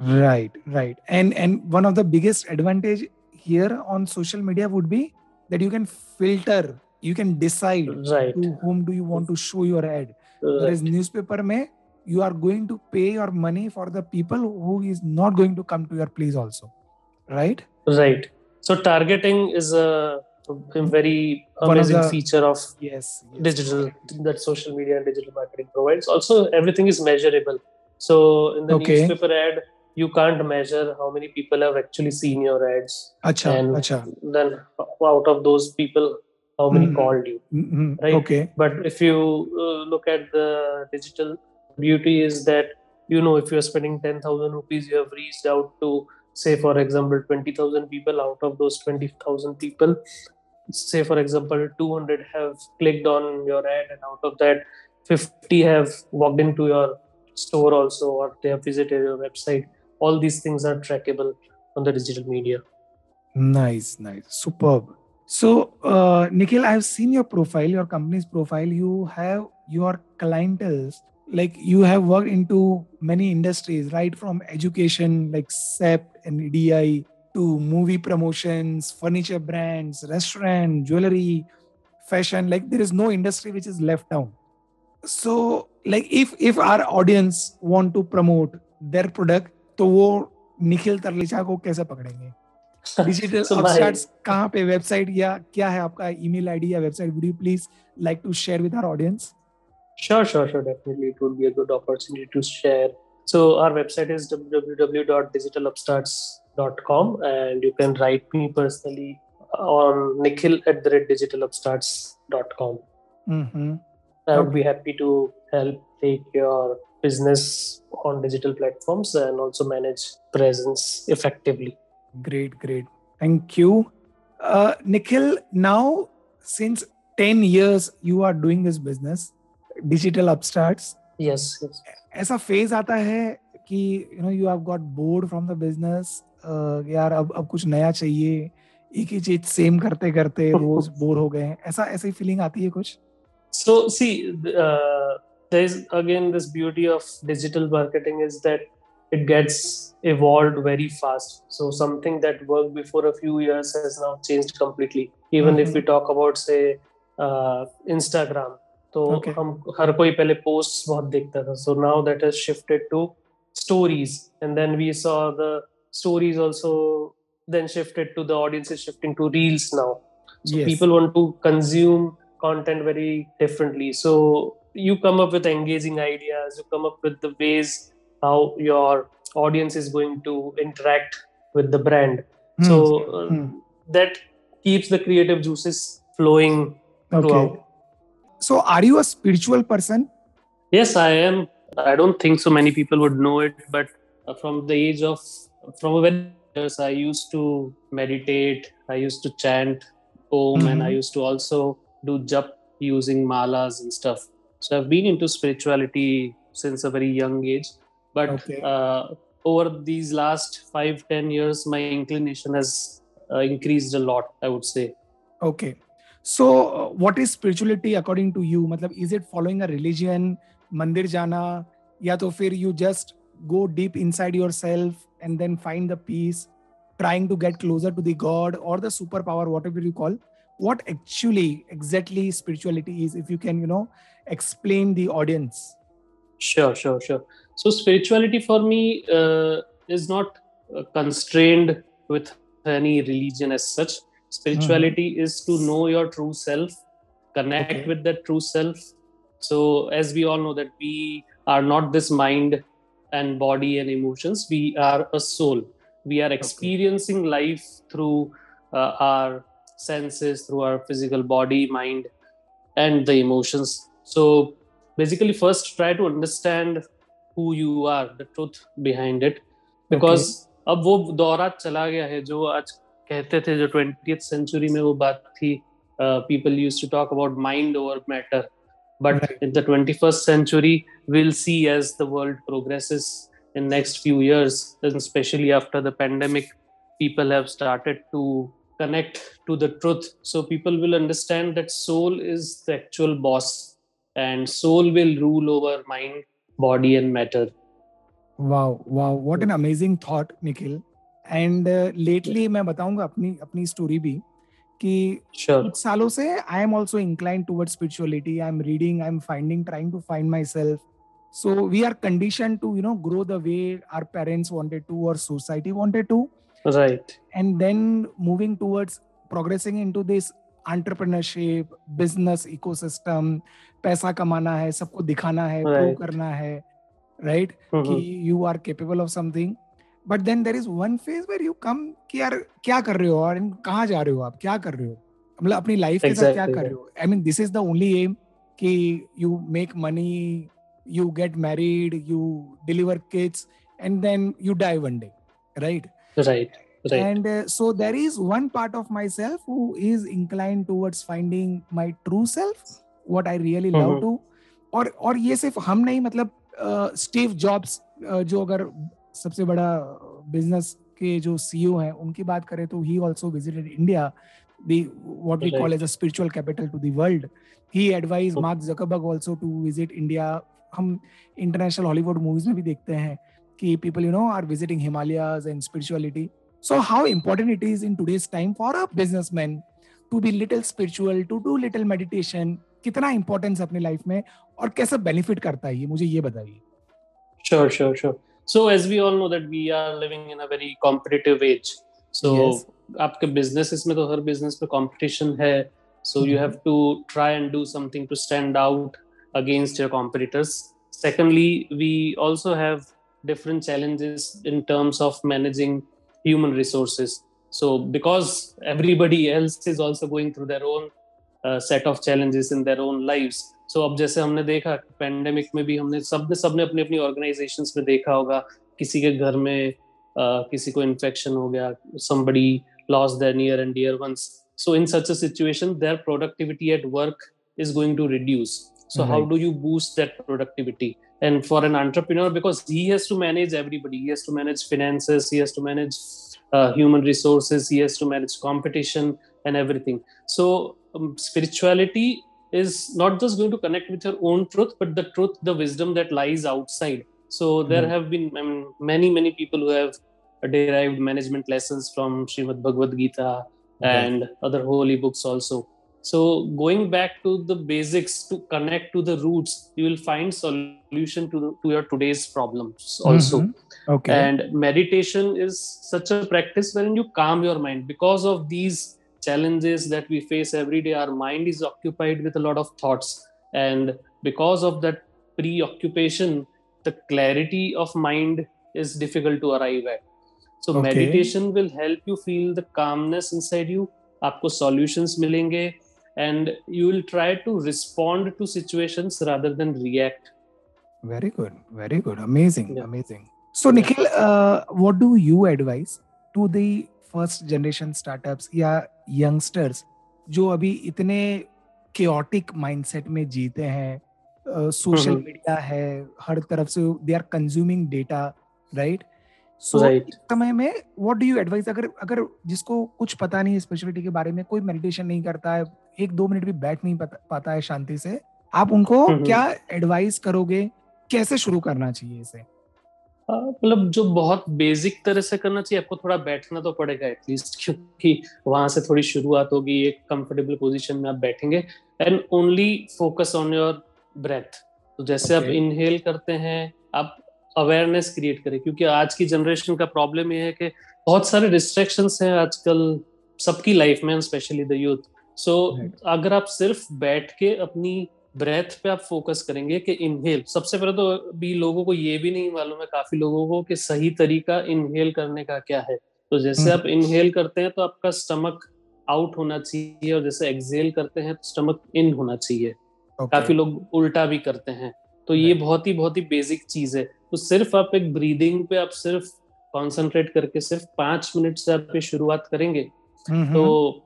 Speaker 1: Right. Right. And and one of the biggest advantage here on social media would be that you can filter. You can decide
Speaker 2: right
Speaker 1: to whom do you want to show your ad. Whereas newspaper may you are going to pay your money for the people who is not going to come to your place also. Right?
Speaker 2: right so targeting is a, very amazing
Speaker 1: the-
Speaker 2: feature of
Speaker 1: Yes. yes.
Speaker 2: digital that social media and digital marketing provides also everything is measurable so in the
Speaker 1: Okay.
Speaker 2: newspaper ad you can't measure how many people have actually seen your ads
Speaker 1: Acha,
Speaker 2: and
Speaker 1: acha.
Speaker 2: then out of those people how many
Speaker 1: Mhm.
Speaker 2: called you
Speaker 1: Mhm.
Speaker 2: Right.
Speaker 1: Okay.
Speaker 2: but if you uh, look at the digital beauty is that you know if you're spending 10000 rupees you have reached out to say for example 20000 people out of those 20000 people say for example 200 have clicked on your ad and out of that 50 have walked into your store also or they have visited your website all these things are trackable on the digital media
Speaker 1: Nice, nice, superb. So, uh, Nikhil, I've seen your profile, your company's profile. You have your clientels, like you have worked into many industries, right? From education, like SEP and EDI, to movie promotions, furniture brands, restaurant, jewelry, fashion. Like there is no industry which is left down. So, like if if our audience want to promote their product, तो वो निखिल तरलेचा को कैसे पकड़ेंगे? Digital अपस्टार्ट्स कहाँ पे website या क्या है आपका ईमेल आईडी या website would you please like to share with our audience
Speaker 2: Sure, sure, sure. Definitely, it would be a good opportunity to share. So our website is www.digitalupstarts.com, and you can write me personally on nikhil at the rate digitalupstarts.com.
Speaker 1: Hmm
Speaker 2: I would okay. be happy to help take your business on digital platforms and also manage presence effectively.
Speaker 1: great great thank you uh, nikhil now since 10 years you are doing this business digital upstarts
Speaker 2: Yes, yes.
Speaker 1: ऐसा फ़ेज़ आता है कि you know you have got bored from the business यार अब अब कुछ नया चाहिए एक ही चीज़ सेम करते करते रोज बोर हो गए ऐसा ऐसी फीलिंग आती है कुछ
Speaker 2: So see, th- uh, there is again this beauty of digital marketing is that it gets evolved very fast. So something that worked before a few years has now changed completely. Even if
Speaker 1: Mhm.
Speaker 2: we talk about say uh, Instagram, तो
Speaker 1: Okay.
Speaker 2: हम हर कोई पहले posts बहुत देखता था. So now that has shifted to stories, and then we saw the stories also then shifted to the audience is shifting to reels now. So
Speaker 1: Yes.
Speaker 2: people want to consume content very differently. So you come up with engaging ideas, you come up with the ways how your audience is going to interact with the brand.
Speaker 1: Hmm.
Speaker 2: So uh,
Speaker 1: Hmm.
Speaker 2: that keeps the creative juices flowing
Speaker 1: okay
Speaker 2: throughout.
Speaker 1: so are you a spiritual person
Speaker 2: Yes, I am. I don't think so many people would know it, but uh, from the age of from years, I used to meditate. I used to chant Om, and I
Speaker 1: Mhm.
Speaker 2: used to also do jap using malas and stuff. So I've been into spirituality since a very young age. But
Speaker 1: Okay.
Speaker 2: uh, over these last five ten years, my inclination has uh, increased a lot. I would say.
Speaker 1: okay so uh, what is spirituality according to you मतलब is it following a religion मंदिर जाना या तो फिर you just go deep inside yourself and then find the peace trying to get closer to the god or the superpower whatever you call what actually exactly spirituality is if you can you know explain the audience
Speaker 2: sure sure sure so spirituality for me uh, is not uh, constrained with any religion as such spirituality mm-hmm. is to know your true self connect okay. with that true self so as we all know that we are not this mind and body and emotions we are a soul we are experiencing okay. life through uh, our senses through our physical body mind and the emotions so basically first try to understand who you are the truth behind it because okay. अब वो दौरा चला गया है जो आज कहते थे जो ट्वेंटी सेंचुरी में वो बात थी people use to talk about mind over matter but in the 21st century we'll see as the world progresses in next few years and especially after the pandemic people have started to connect to the truth so people will understand that soul is the actual boss and soul will rule over mind body and matter
Speaker 1: wow wow what an amazing thought nikhil and lately मैं बताऊंगा अपनी अपनी story भी कि कुछ सालों से I am also incline toward spirituality I am reading I am finding trying to find my self so we are conditioned to you know grow the way our parents wanted to or society wanted to
Speaker 2: Right.
Speaker 1: And then moving towards progressing into this entrepreneurship business ecosystem पैसा कमाना है सबको दिखाना है prove right. करना है right right? कि you are capable of something but then there is one phase where you come कि यार क्या कर रहे हो और कहाँ जा रहे हो आप? क्या कर रहे हो? मतलब अपनी लाइफ के साथ क्या कर रहे हो? I mean this is the only aim कि you make money you get married you deliver kids and then you die one day right
Speaker 2: right Right.
Speaker 1: And uh, so there is one part of myself who is inclined towards finding my true self, what I really mm-hmm. love to. और और ये सिर्फ़ हम नहीं मतलब Steve uh, jobs uh, जो अगर सबसे बड़ा बिज़नेस के जो सीईओ हैं उनकी बात करें तो he also visited India the what we right. call as a spiritual capital to the world he advised mark zuckerberg also to visit india हम इंटरनेशनल हॉलीवुड मूवीज़ में भी देखते हैं कि people you know are visiting Himalayas and spirituality so how important it is in today's time for a businessman to be little spiritual to do little meditation कितना importance अपनी life में और कैसे बेनिफिट करता है ये मुझे ये बताइए
Speaker 2: sure sure sure so as we all know that we are living in a very competitive age so yes. आपके businesses में तो हर business में competition है so mm-hmm. you have to try and do something to stand out against your competitors secondly we also have different challenges in terms of managing human resources so because everybody else is also going through their own uh, set of challenges in their own lives so so, अब जैसे हमने देखा pandemic में भी हमने सब ने सबने अपनी अपनी ऑर्गेनाइजेशंस में देखा होगा किसी के घर में uh, किसी को इन्फेक्शन हो गया somebody lost their near and dear ones so in such a situation their productivity at work is going to reduce so mm-hmm. how do you boost that productivity and for an entrepreneur because he has to manage everybody he has to manage finances he has to manage uh, human resources he has to manage competition and everything so um, spirituality is not just going to connect with your own truth, but the truth, the wisdom that lies outside. So there mm-hmm. have been mean, many, many people who have derived management lessons from Srimad Bhagavad Gita and other holy books also So going back to the basics to connect to the roots, you will find solution to, the, to your today's problems also.
Speaker 1: Mm-hmm. Okay.
Speaker 2: And meditation is such a practice wherein you calm your mind because of these challenges that we face every day our mind is occupied with a lot of thoughts and because of that preoccupation the clarity of mind is difficult to arrive at so okay. meditation will help you feel the calmness inside you आपको solutions मिलेंगे and you will try to respond to situations rather than react.
Speaker 1: Very good. Very good. Amazing. Yeah. amazing. So nikhil uh, what do you advise to the first generation startups या youngsters जो अभी इतने chaotic mindset में जीते हैं social media है हर तरफ़ से they are consuming data right so समय में व्हाट डू यू एडवाइस अगर अगर जिसको कुछ पता नहीं है स्पिरिचुअलिटी के बारे में कोई मेडिटेशन नहीं करता है एक दो मिनट भी बैठ नहीं पाता है शांति से। आप उनको क्या एडवाइस करोगे? कैसे शुरू करना चाहिए इसे?
Speaker 2: मतलब जो बहुत बेसिक तरह से करना चाहिए आपको थोड़ा बैठना तो पड़ेगा एटलीस्ट क्योंकि वहाँ से थोड़ी शुरुआत होगी एक कंफर्टेबल पोजीशन में आप बैठेंगे। And only focus on your breath तो जैसे okay. आप इनहेल करते हैं आप अवेयरनेस क्रिएट करें क्योंकि आज की जनरेशन का प्रॉब्लम ये है कि बहुत सारे रिस्ट्रिक्शन हैं आजकल सबकी लाइफ में specially the youth so so, अगर आप सिर्फ़ बैठ के अपनी ब्रेथ पे आप फोकस करेंगे कि इनहेल सबसे पहले तो भी लोगों को ये भी नहीं मालूम है काफ़ी लोगों को कि सही तरीका इनहेल करने का क्या है। तो जैसे हम्म। आप इनहेल करते हैं तो आपका स्टमक आउट होना चाहिए और जैसे एक्सेल करते हैं तो स्टमक इन होना चाहिए। Okay. काफ़ी लोग उल्टा भी करते हैं। तो ये बहुत ही बहुत ही बेसिक चीज़ है। तो सिर्फ़ आप एक ब्रीदिंग पे आप सिर्फ़ कॉन्सेंट्रेट करके सिर्फ़ पाँच मिनट से आप शुरुआत करेंगे तो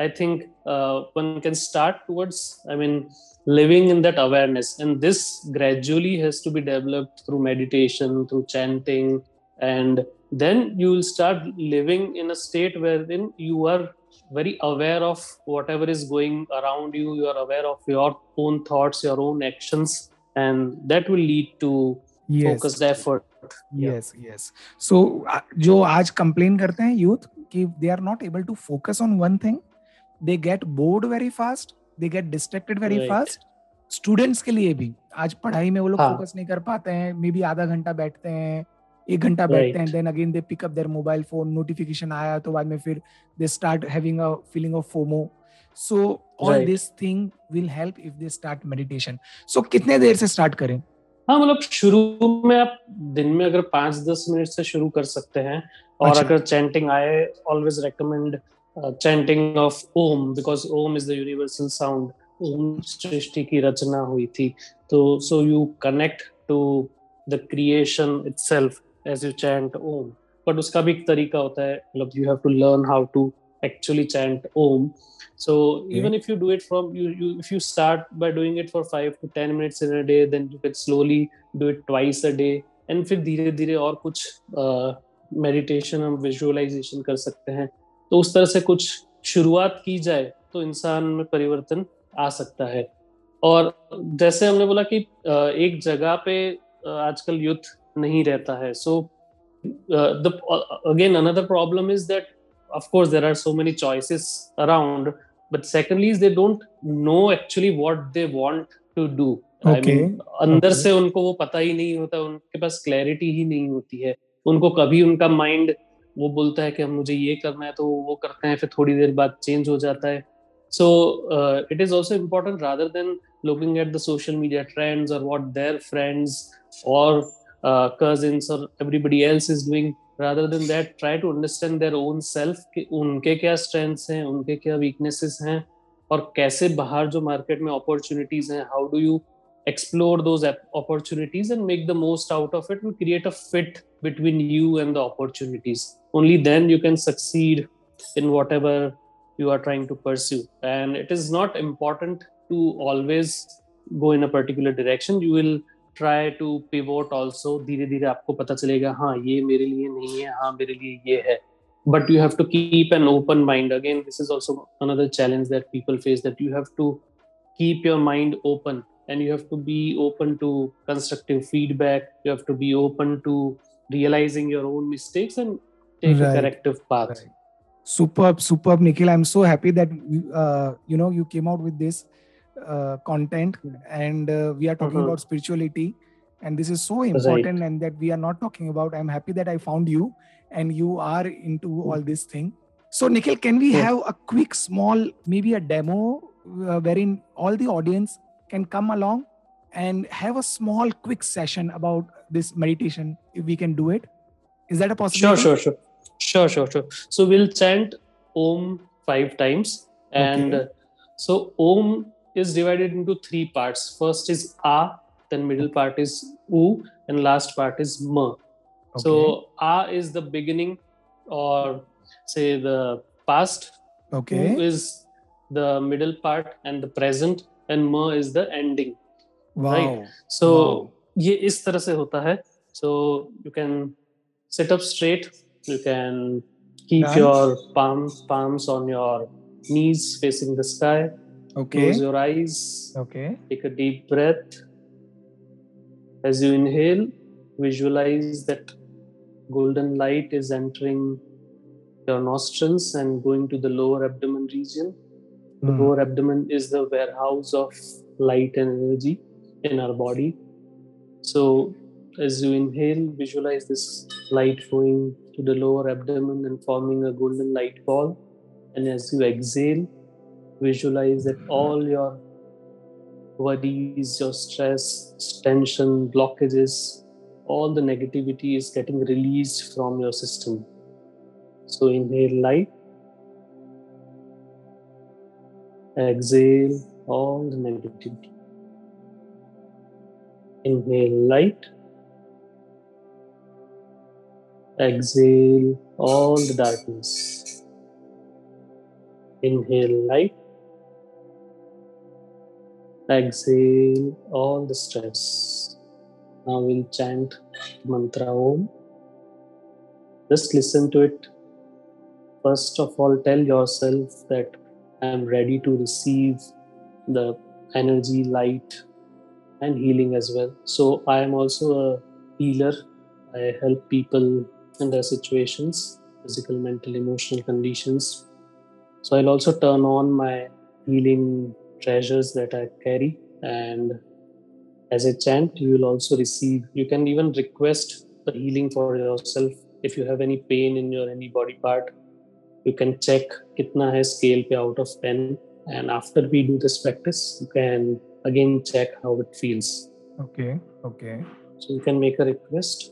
Speaker 2: I think uh, one can start towards, I mean, living in that awareness. And this gradually has to be developed through meditation, through chanting. And then you will start living in a state wherein you are very aware of whatever is going around you. You are aware of your own thoughts, your own actions. And that will lead to yes. focused effort.
Speaker 1: yes yes so uh, जो आज complain करते हैं youth कि they are not able to focus on one thing They get bored very fast they get distracted very fast students के लिए भी आज पढ़ाई में वो लोग हाँ. फोकस नहीं कर पाते हैं मे बी आधा घंटा बैठते हैं एक घंटा right. बैठते हैं then again they pick up their mobile phone notification आया तो बाद में फिर they start having a feeling of FOMO so all this thing will help if they start meditation so कितने देर से स्टार्ट करें
Speaker 2: हाँ मतलब शुरू में आप दिन में अगर पाँच दस मिनट से शुरू कर सकते हैं और अच्छा. अगर चैंटिंग आए always recommend uh, chanting of Om because Om is the universal sound. Om सृष्टि की रचना हुई थी तो so you connect to the creation itself as you chant Om. But उसका भी एक तरीका होता है मतलब you have to learn how to actually chant Om. So okay. even if you do it from you, you if you start by doing it for five to ten minutes in a day, then you can slowly do it twice a day. And फिर धीरे धीरे और कुछ meditation uh, हम visualisation कर सकते हैं तो उस तरह से कुछ शुरुआत की जाए तो इंसान में परिवर्तन आ सकता है और जैसे हमने बोला कि एक जगह पे आजकल युद्ध नहीं रहता है so again another problem is that of course there are so many choices around but secondly is they don't know actually what they want to do okay. I mean, अंदर okay. से उनको वो पता ही नहीं होता उनके पास क्लैरिटी ही नहीं होती है उनको कभी उनका माइंड वो बोलता है कि हम मुझे ये करना है तो वो करते हैं, फिर थोड़ी देर बाद चेंज हो जाता है। So it is also important rather than looking at the social media trends और वॉट देयर फ्रेंड्स और कजिन और everybody else is doing rather than that try to understand their own self उनके क्या strengths हैं, उनके क्या weaknesses हैं, और कैसे बाहर जो मार्केट में अपॉर्चुनिटीज़ हैं how do you explore those opportunities and make the most out of it and create a fit between you and the opportunities only then you can succeed in whatever you are trying to pursue and it is not important to always go in a particular direction you will try to pivot also धीरे धीरे आपको पता चलेगा हाँ ये मेरे लिए नहीं है हाँ मेरे लिए ये है but you have to keep an open mind again this is also another challenge that people face that you have to keep your mind open and you have to be open to constructive feedback you have to be open to realizing your own mistakes and take right. a corrective path right.
Speaker 1: superb superb nikhil i'm so happy that uh, you know you came out with this uh, content and uh, we are talking uh-huh. about spirituality and this is so important right. and that we are not talking about i'm happy that i found you and you are into all this thing so nikhil can we yeah. have a quick small maybe a demo uh, wherein all the audience can come along and have a small quick session about this meditation if we can do it. Is that a possibility?
Speaker 2: Sure sure sure. Sure sure sure. So we'll chant om five times and okay. Uh, so om is divided into three parts. First is a then middle part is u and last part is ma okay. so a is the beginning or say the past.
Speaker 1: Okay.
Speaker 2: U is the middle part and the present and M is the ending right so ये इस तरह से होता है। So you can set up straight you can keep your palm palms on your knees facing the sky
Speaker 1: okay
Speaker 2: close your eyes
Speaker 1: okay
Speaker 2: take a deep breath as you inhale visualise that golden light is entering your nostrils and going to the lower abdomen region The
Speaker 1: Hmm.
Speaker 2: lower abdomen is the warehouse of light and energy in our body. So, as you inhale, visualize this light flowing to the lower abdomen and forming a golden light ball. And as you exhale, visualize that all your worries, your stress, tension, blockages, all the negativity is getting released from your system. So inhale light, exhale all the negativity. Inhale light, exhale all the darkness. Inhale light, exhale all the stress. Now we'll chant mantra Om. Just listen to it. First of all, tell yourself that am ready to receive the energy, light, and healing as well. So, I am also a healer. I help people in their situations, physical, mental, emotional conditions. So, I'll also turn on my healing treasures that I carry and as a chant, you will also receive. You can even request the healing for yourself. If you have any pain in your any body part, you can check kitna hai scale pe out of 10. And after we do this practice, you can again check how it feels.
Speaker 1: Okay. Okay.
Speaker 2: So you can make a request.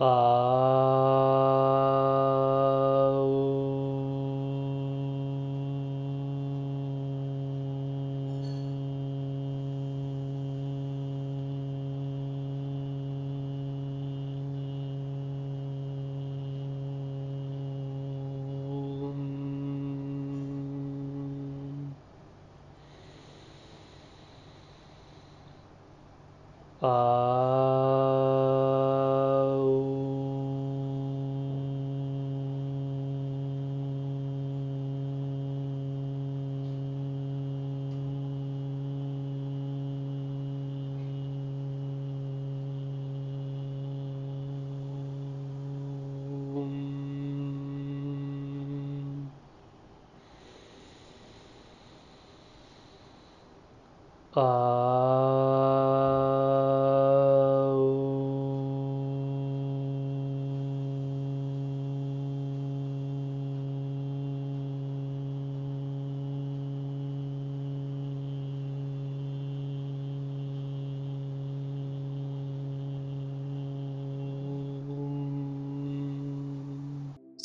Speaker 2: 啊。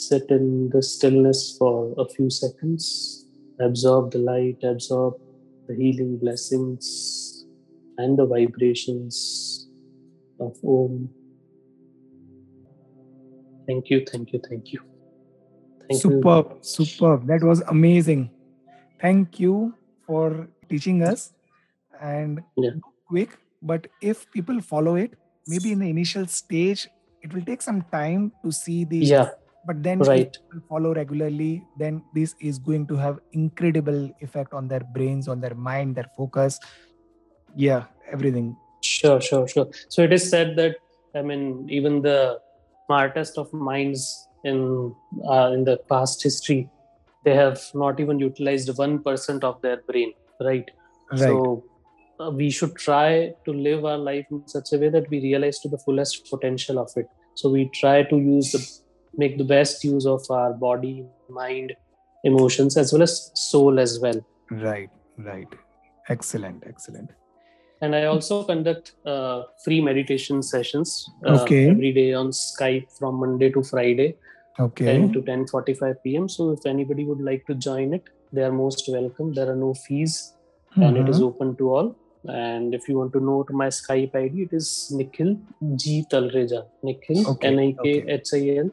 Speaker 2: Sit in the stillness for a few seconds. Absorb the light, absorb the healing blessings and the vibrations of Om. Thank you, thank you, thank you. Thank you.
Speaker 1: superb. Superb. That was amazing. Thank you for teaching us. And
Speaker 2: Yeah.
Speaker 1: quick, but if people follow it, maybe in the initial stage, it will take some time to see the
Speaker 2: Yeah,
Speaker 1: but then if
Speaker 2: right.
Speaker 1: follow regularly then this is going to have incredible effect on their brains on their mind their focus yeah everything
Speaker 2: Sure, sure, sure. So it is said that I mean, even the smartest of minds in uh, in the past history, they have not even utilized one percent of their brain, right?
Speaker 1: right
Speaker 2: So uh, we should try to live our life in such a way that we realize to the fullest potential of it. So we try to use the make the best use of our body, mind, emotions, as well as soul as well.
Speaker 1: Right, right. Excellent, excellent.
Speaker 2: And I also conduct uh, free meditation sessions uh,
Speaker 1: Okay.
Speaker 2: every day on Skype from Monday to Friday,
Speaker 1: Okay.
Speaker 2: 10 to 10:45 p.m. So if anybody would like to join it, they are most welcome. There are no fees, and it is
Speaker 1: Mhm.
Speaker 2: open to all. And if you want to note my Skype ID, it is Nikhil G Talreja. Nikhil
Speaker 1: Okay,
Speaker 2: N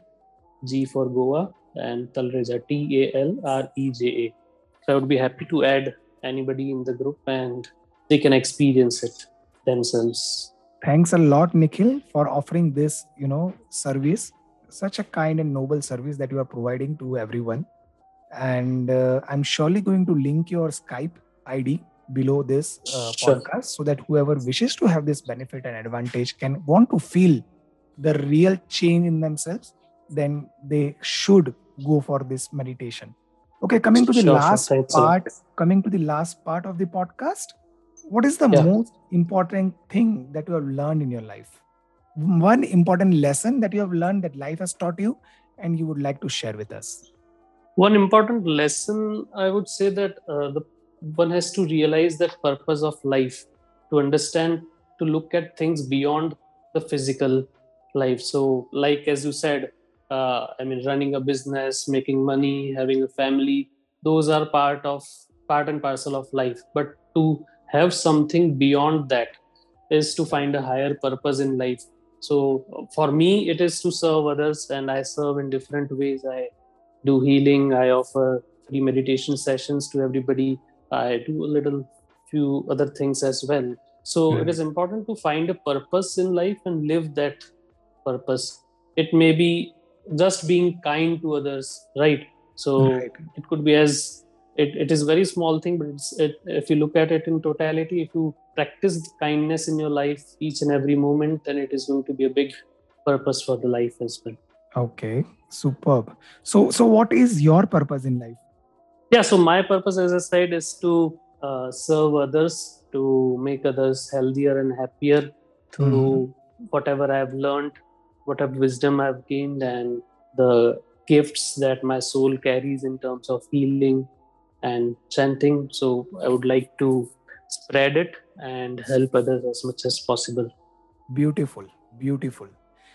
Speaker 2: G for Goa and Talreja T A L R E J A. So I would be happy to add anybody in the group and they can experience it themselves.
Speaker 1: Thanks a lot, Nikhil, for offering this, you know, service. Such a kind and noble service that you are providing to everyone. And uh, I'm surely going to link your Skype ID below this uh,
Speaker 2: Sure.
Speaker 1: podcast so that whoever wishes to have this benefit and advantage can want to feel the real change in themselves, then they should go for this meditation. Okay, coming to the
Speaker 2: Sure, sure.
Speaker 1: last
Speaker 2: lot.
Speaker 1: part, coming to the last part of the podcast, what is the
Speaker 2: Yeah.
Speaker 1: most important thing that you have learned in your life? One important lesson that you have learned that life has taught you and you would like to share with us.
Speaker 2: One important lesson I would say that uh, the one has to realize that purpose of life to understand to look at things beyond the physical life. So, like as you said, uh, I mean, running a business, making money, having a family, those are part of part and parcel of life. But to have something beyond that is to find a higher purpose in life. So, for me, it is to serve others, and I serve in different ways. I do healing i offer free meditation sessions to everybody i do a little few other things as well so
Speaker 1: Right.
Speaker 2: it is important to find a purpose in life and live that purpose it may be just being kind to others right so
Speaker 1: Right.
Speaker 2: it could be as it, it is very small thing but it's it, if you look at it in totality if you practice kindness in your life each and every moment then it is going to be a big purpose for the life as well
Speaker 1: Okay, superb. So, so what is your purpose in life?
Speaker 2: yeah so my purpose as i said is to uh, serve others to make others healthier and happier through whatever i've learned whatever wisdom i've gained and the gifts that my soul carries in terms of healing and chanting so i would like to spread it and help others as much as possible
Speaker 1: Beautiful, beautiful.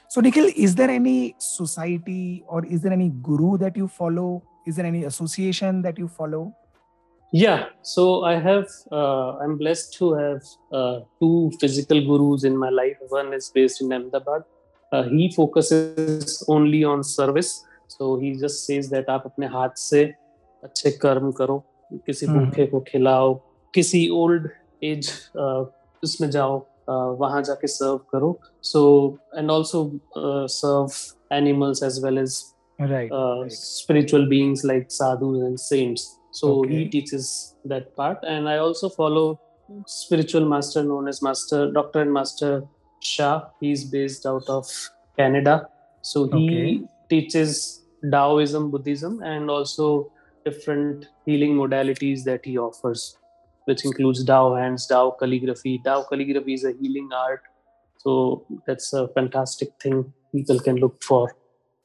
Speaker 1: So, Nikhil, is there any society or is there any guru that you follow? Is there any association that you follow?
Speaker 2: Yeah, so I have, uh, I'm blessed to have uh, two physical gurus in my life. One is based in Ahmedabad. Uh, he focuses only on service. So he just says that आप अपने हाथ से अच्छे कर्म करो किसी
Speaker 1: हम्म।
Speaker 2: भूखे को खिलाओ किसी ओल्ड एज उसमें जाओ uh, वहाँ जाके सर्व करो so and also serve animals as well
Speaker 1: as
Speaker 2: uh, spiritual beings like sadhus and saints. So
Speaker 1: Okay.
Speaker 2: he teaches that part, and I also follow spiritual master known as Master Doctor and Master Sha. He's based out of Canada. So he
Speaker 1: okay.
Speaker 2: teaches Taoism, Buddhism, and also different healing modalities that he offers, which includes Tao hands, Tao calligraphy. Tao calligraphy is a healing art. So that's a fantastic thing people can look for.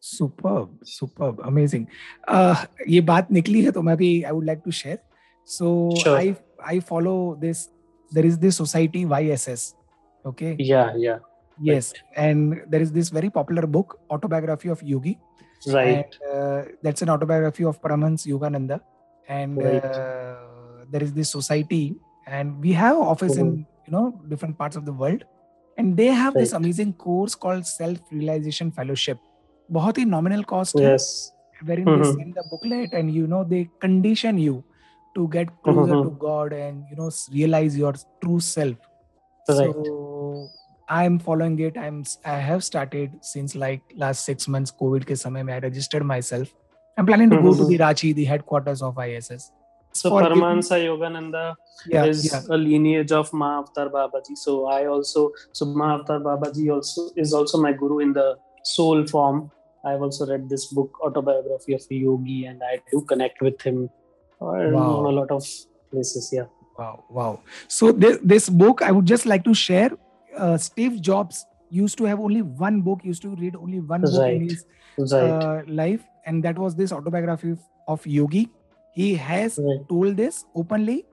Speaker 1: Superb, superb amazing. Uh, ये बात निकली है तो मैं भी like to share.
Speaker 2: So
Speaker 1: share I, I I follow this. There is this okay
Speaker 2: Yeah, yeah,
Speaker 1: yes and there is this very popular book autobiography of yogi
Speaker 2: right.
Speaker 1: and uh, that's an autobiography of Paramhans Yogananda and
Speaker 2: Right.
Speaker 1: uh, there is this society and we have office in you know different parts of the world and they have this
Speaker 2: Right.
Speaker 1: amazing course called self realization fellowship बहुत ही nominal cost है,
Speaker 2: Yes.
Speaker 1: wherein they
Speaker 2: Mhm.
Speaker 1: send the booklet and you know they condition you to get closer
Speaker 2: Mhm.
Speaker 1: to God and you know s- realize your true self.
Speaker 2: Right.
Speaker 1: So I'm following it. I'm I have started since like last six months COVID के I registered myself. I'm planning to go to the mm-hmm. Ranchi, the headquarters of YSS.
Speaker 2: So
Speaker 1: For
Speaker 2: Paramahansa Yogananda
Speaker 1: yeah,
Speaker 2: is
Speaker 1: yeah.
Speaker 2: a lineage of Mahavatar Babaji. So I also so Mahavatar Babaji also is also my guru in the soul form. I've also read this book autobiography of a yogi, and I do connect with him in a lot of places. Yeah.
Speaker 1: Wow, wow. So this, this book I would just like to share uh, Steve Jobs used to have only one book, used to read only one book
Speaker 2: Right.
Speaker 1: in his
Speaker 2: Right.
Speaker 1: uh, life, and that was this autobiography of Yogi. He has
Speaker 2: right.
Speaker 1: told this openly,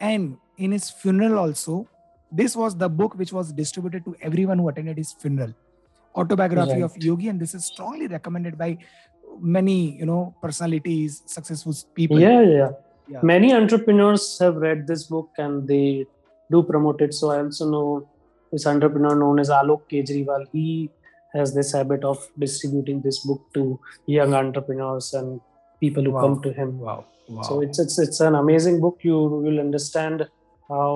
Speaker 1: and in his funeral also, this was the book which was distributed to everyone who attended his funeral. Autobiography of Yogi, and this is strongly recommended by many, you know, personalities, successful people.
Speaker 2: Yeah, yeah.
Speaker 1: Yeah.
Speaker 2: Many entrepreneurs have read this book and they do promote it. So I also know this entrepreneur known as Alok Kejriwal. He has this habit of distributing this book to young entrepreneurs and people who
Speaker 1: Wow.
Speaker 2: come to him.
Speaker 1: Wow. Wow.
Speaker 2: So it's it's it's an amazing book. You will understand how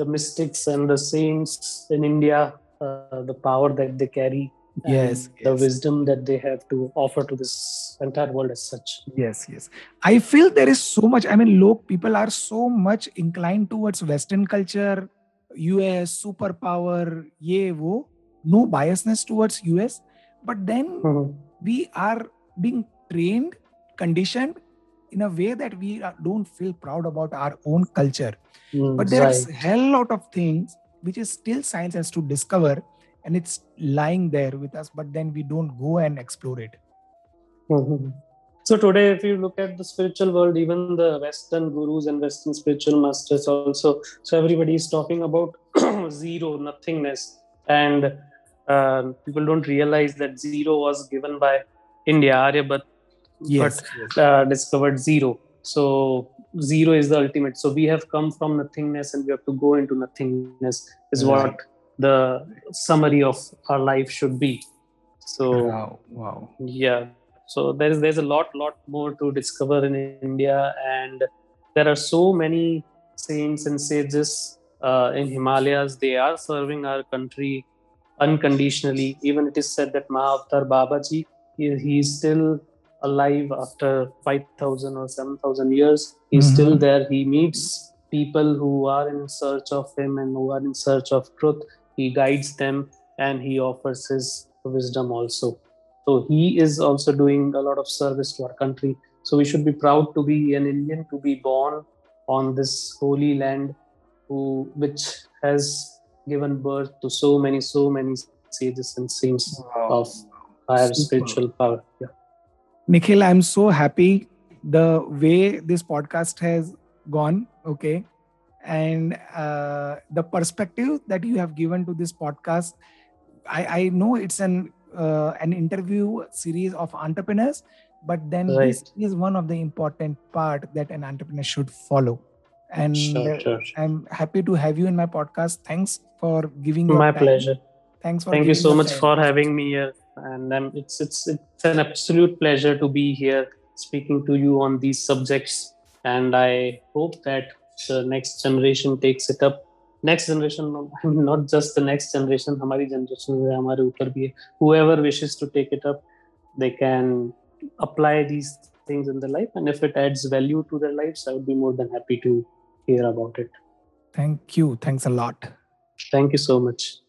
Speaker 2: the mystics and the saints in India, uh, the power that they carry,
Speaker 1: Yes,
Speaker 2: the
Speaker 1: yes.
Speaker 2: wisdom that they have to offer to this entire world as such.
Speaker 1: yes yes i feel there is so much i mean look people are so much inclined towards western culture us superpower ye wo no biasness towards us but then
Speaker 2: Mhm.
Speaker 1: we are being trained conditioned in a way that we don't feel proud about our own culture
Speaker 2: Mm,
Speaker 1: but there's
Speaker 2: right.
Speaker 1: hell lot of things which is still science has to discover and it's lying there with us but then we don't go and explore it
Speaker 2: Mhm. So today, if you look at the spiritual world, even the Western gurus and Western spiritual masters also, so everybody is talking about zero, nothingness, and um, people don't realize that zero was given by India, Aryabhat,
Speaker 1: yes,
Speaker 2: but uh, discovered zero. So zero is the ultimate. So we have come from nothingness, and we have to go into nothingness. Is
Speaker 1: Right.
Speaker 2: what the summary of our life should be. So
Speaker 1: wow wow
Speaker 2: yeah so there is there's a lot lot more to discover in india. And there are so many saints and sages uh, in himalayas. They are serving our country unconditionally. Even it is said that mahavatar babaji he, he is still alive after 5000 or 7000 years. He's
Speaker 1: Mhm.
Speaker 2: still there. He meets people who are in search of him and who are in search of truth. He guides them and he offers his wisdom also so he is also doing a lot of service to our country. So we should be proud to be an Indian, to be born on this holy land, who which has given birth to so many, so many sages and saints of higher
Speaker 1: Super.
Speaker 2: spiritual power. Yeah.
Speaker 1: Nikhil, I'm so happy the way this podcast has gone. Okay. And uh, the perspective that you have given to this podcast, I, I know it's an uh, an interview series of entrepreneurs, but then this is one of the important part that an entrepreneur should follow. And
Speaker 2: Sure, sure.
Speaker 1: I'm happy to have you in my podcast. Thanks for giving
Speaker 2: My pleasure.
Speaker 1: Thanks for
Speaker 2: Thank you so much
Speaker 1: time.
Speaker 2: for having me here. And um, it's it's it's an absolute pleasure to be here speaking to you on these subjects. And I hope that the next generation takes it up. Next generation, I mean, not just the next generation, हमारी generation है, हमारे ऊपर भी है. Whoever wishes to take it up, they can apply these things in their life. And if it adds value to their lives, I would be more than happy to hear about it.
Speaker 1: Thank you. Thanks a lot.
Speaker 2: Thank you so much.